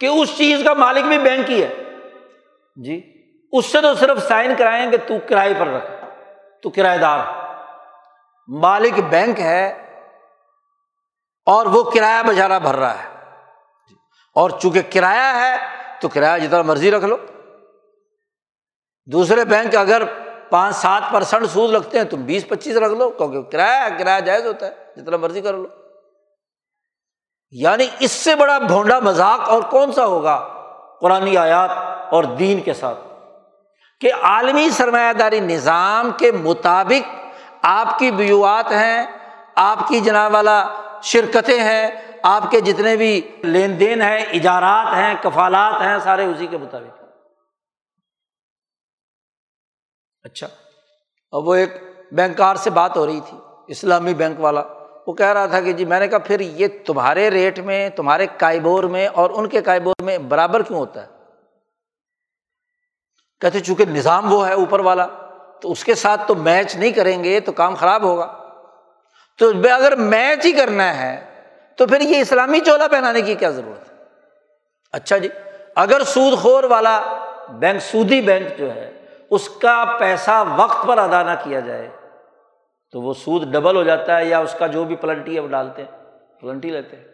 کہ اس چیز کا مالک بھی بینک ہی ہے۔ جی اس سے تو صرف سائن کرائیں کہ تو کرائے پر رکھ، تو کرایہ دار۔ مالک بینک ہے اور وہ کرایہ بجارا بھر رہا ہے۔ اور چونکہ کرایہ ہے، تو کرایہ جتنا مرضی رکھ لو۔ دوسرے بینک اگر پانچ سات پرسنٹ سود رکھتے ہیں تم بیس پچیس رکھ لو، کیونکہ کرایہ کرایہ جائز ہوتا ہے، جتنا مرضی کر لو۔ یعنی اس سے بڑا بھونڈا مذاق اور کون سا ہوگا؟ قرآن آیات اور دین کے ساتھ۔ کہ عالمی سرمایہ داری نظام کے مطابق آپ کی بیوات ہیں، آپ کی جناب والا شرکتیں ہیں، آپ کے جتنے بھی لین دین ہیں، اجارات ہیں، کفالات ہیں، سارے اسی کے مطابق۔ اچھا اب وہ ایک بینکار سے بات ہو رہی تھی، اسلامی بینک والا، وہ کہہ رہا تھا کہ جی میں نے کہا پھر یہ تمہارے ریٹ میں، تمہارے کائبور میں اور ان کے کائبور میں برابر کیوں ہوتا ہے؟ کہتے، چونکہ نظام وہ ہے اوپر والا، تو اس کے ساتھ تو میچ نہیں کریں گے تو کام خراب ہوگا۔ تو اگر میچ ہی کرنا ہے، تو پھر یہ اسلامی چولا پہنانے کی کیا ضرورت ہے؟ اچھا جی اگر سود خور والا بینک، سودی بینک جو ہے اس کا پیسہ وقت پر ادا نہ کیا جائے، تو وہ سود ڈبل ہو جاتا ہے یا اس کا جو بھی پلنٹی ہے وہ ڈالتے ہیں، پلنٹی لیتے ہیں۔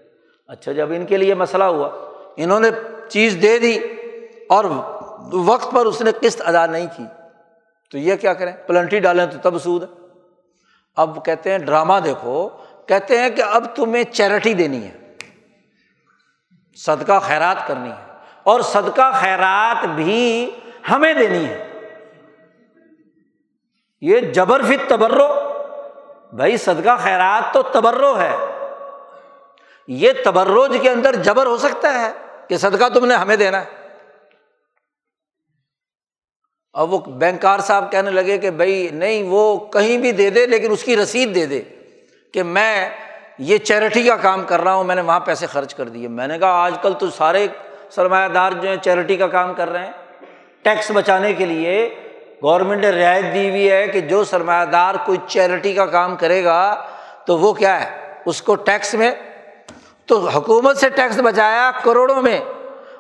اچھا جب ان کے لیے مسئلہ ہوا، انہوں نے چیز دے دی اور وقت پر اس نے قسط ادا نہیں کی، تو یہ کیا کریں؟ پلنٹی ڈالیں تو تب سود ہے۔ اب کہتے ہیں، ڈرامہ دیکھو، کہتے ہیں کہ اب تمہیں چیریٹی دینی ہے، صدقہ خیرات کرنی ہے، اور صدقہ خیرات بھی ہمیں دینی ہے۔ یہ جبر فت تبرو بھائی صدقہ خیرات تو تبرو ہے۔ یہ تبروج کے اندر جبر ہو سکتا ہے کہ صدقہ تم نے ہمیں دینا ہے۔ اب وہ بینکار صاحب کہنے لگے کہ بھائی نہیں، وہ کہیں بھی دے دے، لیکن اس کی رسید دے دے کہ میں یہ چیریٹی کا کام کر رہا ہوں، میں نے وہاں پیسے خرچ کر دیے۔ میں نے کہا آج کل تو سارے سرمایہ دار جو ہیں چیریٹی کا کام کر رہے ہیں۔ ٹیکس بچانے کے لیے گورنمنٹ نے رعایت دی ہوئی ہے کہ جو سرمایہ دار کوئی چیریٹی کا کام کرے گا تو وہ کیا ہے؟ اس کو ٹیکس میں، تو حکومت سے ٹیکس بچایا کروڑوں میں،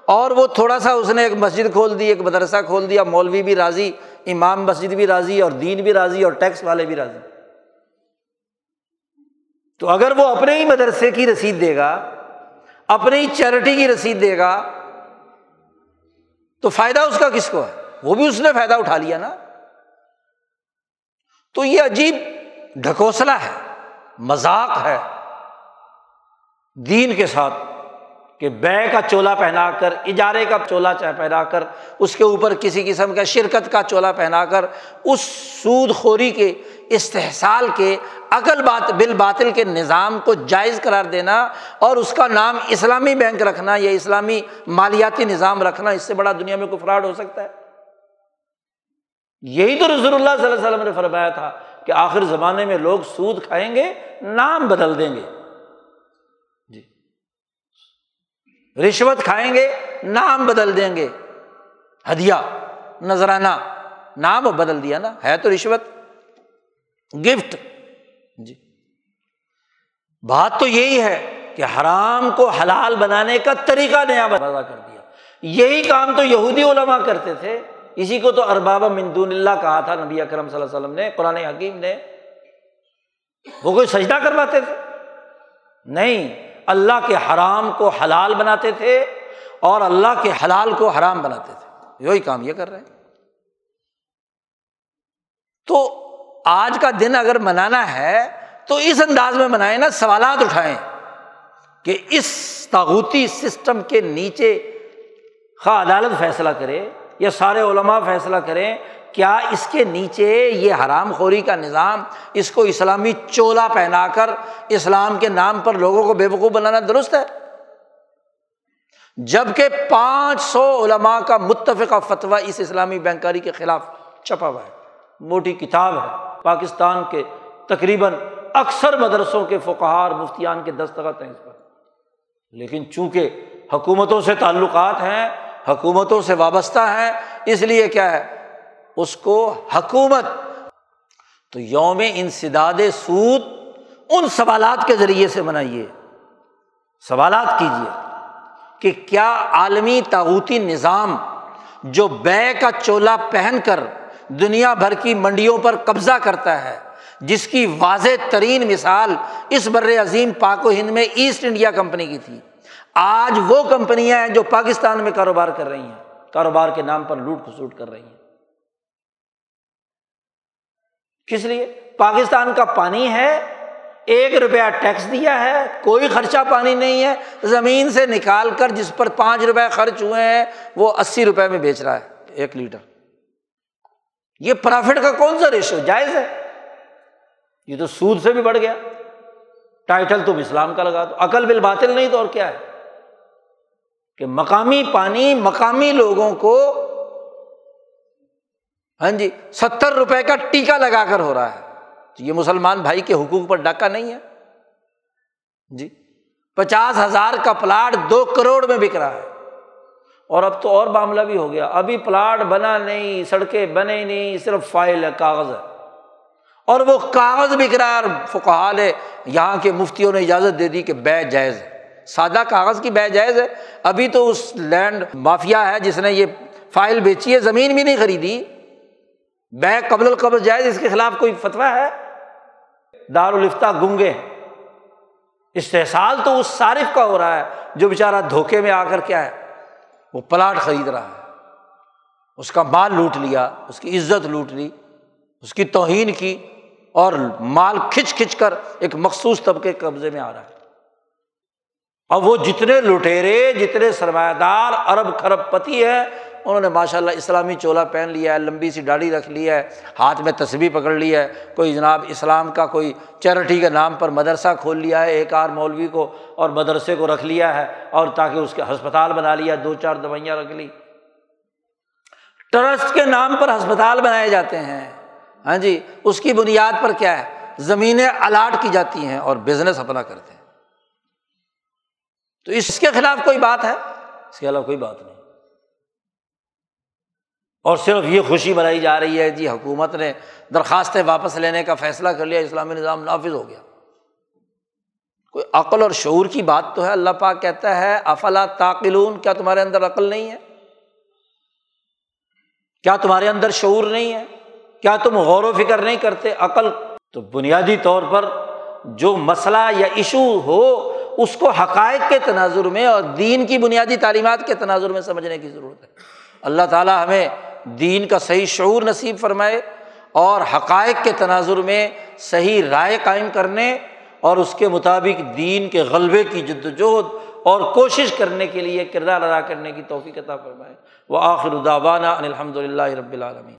اور وہ تھوڑا سا اس نے ایک مسجد کھول دی، ایک مدرسہ کھول دیا، مولوی بھی راضی، امام مسجد بھی راضی، اور دین بھی راضی، اور ٹیکس والے بھی راضی۔ تو اگر وہ اپنے ہی مدرسے کی رسید دے گا، اپنے ہی چیریٹی کی رسید دے گا، تو فائدہ اس کا کس کو ہے؟ وہ بھی اس نے فائدہ اٹھا لیا نا۔ تو یہ عجیب ڈھکوسلا ہے، مذاق ہے۔ دین کے ساتھ کہ بے کا چولا پہنا کر، اجارے کا چولا پہنا کر، اس کے اوپر کسی قسم کا شرکت کا چولا پہنا کر، اس سود خوری کے، استحصال کے، عقل بات بال باطل کے نظام کو جائز قرار دینا اور اس کا نام اسلامی بینک رکھنا یا اسلامی مالیاتی نظام رکھنا، اس سے بڑا دنیا میں کوئی فراڈ ہو سکتا ہے۔ یہی تو رضول اللہ صلی اللہ علیہ وسلم نے فرمایا تھا کہ آخر زمانے میں لوگ سود کھائیں گے، نام بدل دیں گے۔ جی۔ رشوت کھائیں گے، نام بدل دیں گے۔ ہدیہ، نذرانہ، نام بدل دیا نا، ہے تو رشوت۔ گفٹ۔ جی۔ بات تو یہی ہے کہ حرام کو حلال بنانے کا طریقہ نیا بتا کر دیا۔ یہی کام تو یہودی علما کرتے تھے۔ اسی کو تو ارباب مندون اللہ کہا تھا، نبی اکرم صلی اللہ علیہ وسلم نے، قرآن حکیم نے۔ وہ کوئی سجدہ کرواتے تھے؟ نہیں، اللہ کے حرام کو حلال بناتے تھے اور اللہ کے حلال کو حرام بناتے تھے۔ وہی کام یہ کر رہے ہیں۔ تو آج کا دن اگر منانا ہے، تو اس انداز میں منائے نا، سوالات اٹھائیں کہ اس تاغوتی سسٹم کے نیچے خواہ عدالت فیصلہ کرے۔ یا سارے علماء فیصلہ کریں، کیا اس کے نیچے یہ حرام خوری کا نظام اس کو اسلامی چولا پہنا کر اسلام کے نام پر لوگوں کو بے وقوف بنانا درست ہے؟ جبکہ پانچ سو علماء کا متفقہ فتویٰ اس اسلامی بینکاری کے خلاف چھپا ہوا ہے۔ موٹی کتاب ہے۔ پاکستان کے تقریباً اکثر مدرسوں کے فقہار مفتیان کے دستخط ہیں اس پر۔ لیکن چونکہ حکومتوں سے تعلقات ہیں حکومتوں سے وابستہ ہیں اس لیے کیا ہے؟ اس کو حکومت۔ تو یوم انسداد سود ان سوالات کے ذریعے سے منائیے۔ سوالات کیجیے کہ کیا عالمی تاغوتی نظام جو بے کا چولا پہن کر دنیا بھر کی منڈیوں پر قبضہ کرتا ہے، جس کی واضح ترین مثال اس بر عظیم پاک و ہند میں ایسٹ انڈیا کمپنی کی تھی۔ آج وہ کمپنیاں ہیں جو پاکستان میں کاروبار کر رہی ہیں، کاروبار کے نام پر لوٹ کھسوٹ کر رہی ہیں۔ کس لیے؟ پاکستان کا پانی ہے، ایک روپیہ ٹیکس دیا ہے، کوئی خرچہ پانی نہیں ہے، زمین سے نکال کر جس پر پانچ روپئے خرچ ہوئے ہیں، وہ اسی روپئے میں بیچ رہا ہے، ایک لیٹر۔ یہ پرافٹ کا کون سا ریشو جائز ہے۔ یہ تو سود سے بھی بڑھ گیا۔ ٹائٹل تم اسلام کا لگا دو۔ عقل بل باطل نہیں تو اور کیا ہے؟ کہ مقامی پانی مقامی لوگوں کو ہاں جی ستر روپئے کا ٹیکا لگا کر ہو رہا ہے۔ تو یہ مسلمان بھائی کے حقوق پر ڈاکہ نہیں ہے۔ جی پچاس ہزار کا پلاٹ دو کروڑ میں بک رہا ہے۔ اور اب تو اور معاملہ بھی ہو گیا۔ ابھی پلاٹ بنا نہیں، سڑکیں بنے نہیں، صرف فائل ہے، کاغذ ہے۔ اور وہ کاغذ بک رہا ہے اور فکحال ہے یہاں کے مفتیوں نے اجازت دے دی کہ بے جائز ہے۔ سادہ کاغذ کی بے جائز ہے۔ ابھی تو اس لینڈ مافیا ہے جس نے یہ فائل بیچی ہے، زمین بھی نہیں خریدی۔ بے قبل القبض جائز، اس کے خلاف کوئی فتویٰ ہے؟ دارالفتہ گنگے۔ استحصال تو اس صارف کا ہو رہا ہے جو بیچارہ دھوکے میں آ کر کیا ہے وہ پلاٹ خرید رہا ہے۔ اس کا مال لوٹ لیا، اس کی عزت لوٹ لی، اس کی توہین کی اور مال کھچ کھچ کر ایک مخصوص طبقے قبضے میں آ رہا ہے۔ اور وہ جتنے لٹیرے، جتنے سرمایہ دار ارب کھرب پتی ہے انہوں نے ماشاء اللہ اسلامی چولا پہن لیا ہے، لمبی سی ڈاڑی رکھ لی ہے، ہاتھ میں تصویر پکڑ لی ہے، کوئی جناب اسلام کا کوئی چیریٹی کے نام پر مدرسہ کھول لیا ہے، ایک آر مولوی کو اور مدرسے کو رکھ لیا ہے اور تاکہ اس کے ہسپتال بنا لیا، دو چار دوائیاں رکھ لی۔ ٹرسٹ کے نام پر ہسپتال بنائے جاتے ہیں۔ ہاں جی اس کی بنیاد پر کیا ہے؟ زمینیں الاٹ کی جاتی ہیں اور بزنس اپنا کرتے ہیں۔ تو اس کے خلاف کوئی بات ہے؟ اس کے خلاف کوئی بات نہیں۔ اور صرف یہ خوشی منائی جا رہی ہے جی حکومت نے درخواستیں واپس لینے کا فیصلہ کر لیا، اسلامی نظام نافذ ہو گیا۔ کوئی عقل اور شعور کی بات تو ہے، اللہ پاک کہتا ہے، افلا تاقلون کیا تمہارے اندر عقل نہیں ہے؟ کیا تمہارے اندر شعور نہیں ہے؟ کیا تم غور و فکر نہیں کرتے؟ عقل تو بنیادی طور پر جو مسئلہ یا ایشو ہو اس کو حقائق کے تناظر میں اور دین کی بنیادی تعلیمات کے تناظر میں سمجھنے کی ضرورت ہے۔ اللہ تعالیٰ ہمیں دین کا صحیح شعور نصیب فرمائے اور حقائق کے تناظر میں صحیح رائے قائم کرنے اور اس کے مطابق دین کے غلبے کی جد وجہد اور کوشش کرنے کے لیے کردار ادا کرنے کی توفیق عطا فرمائے۔ وہ آخر الدابانہ الحمد للہ رب العالمین۔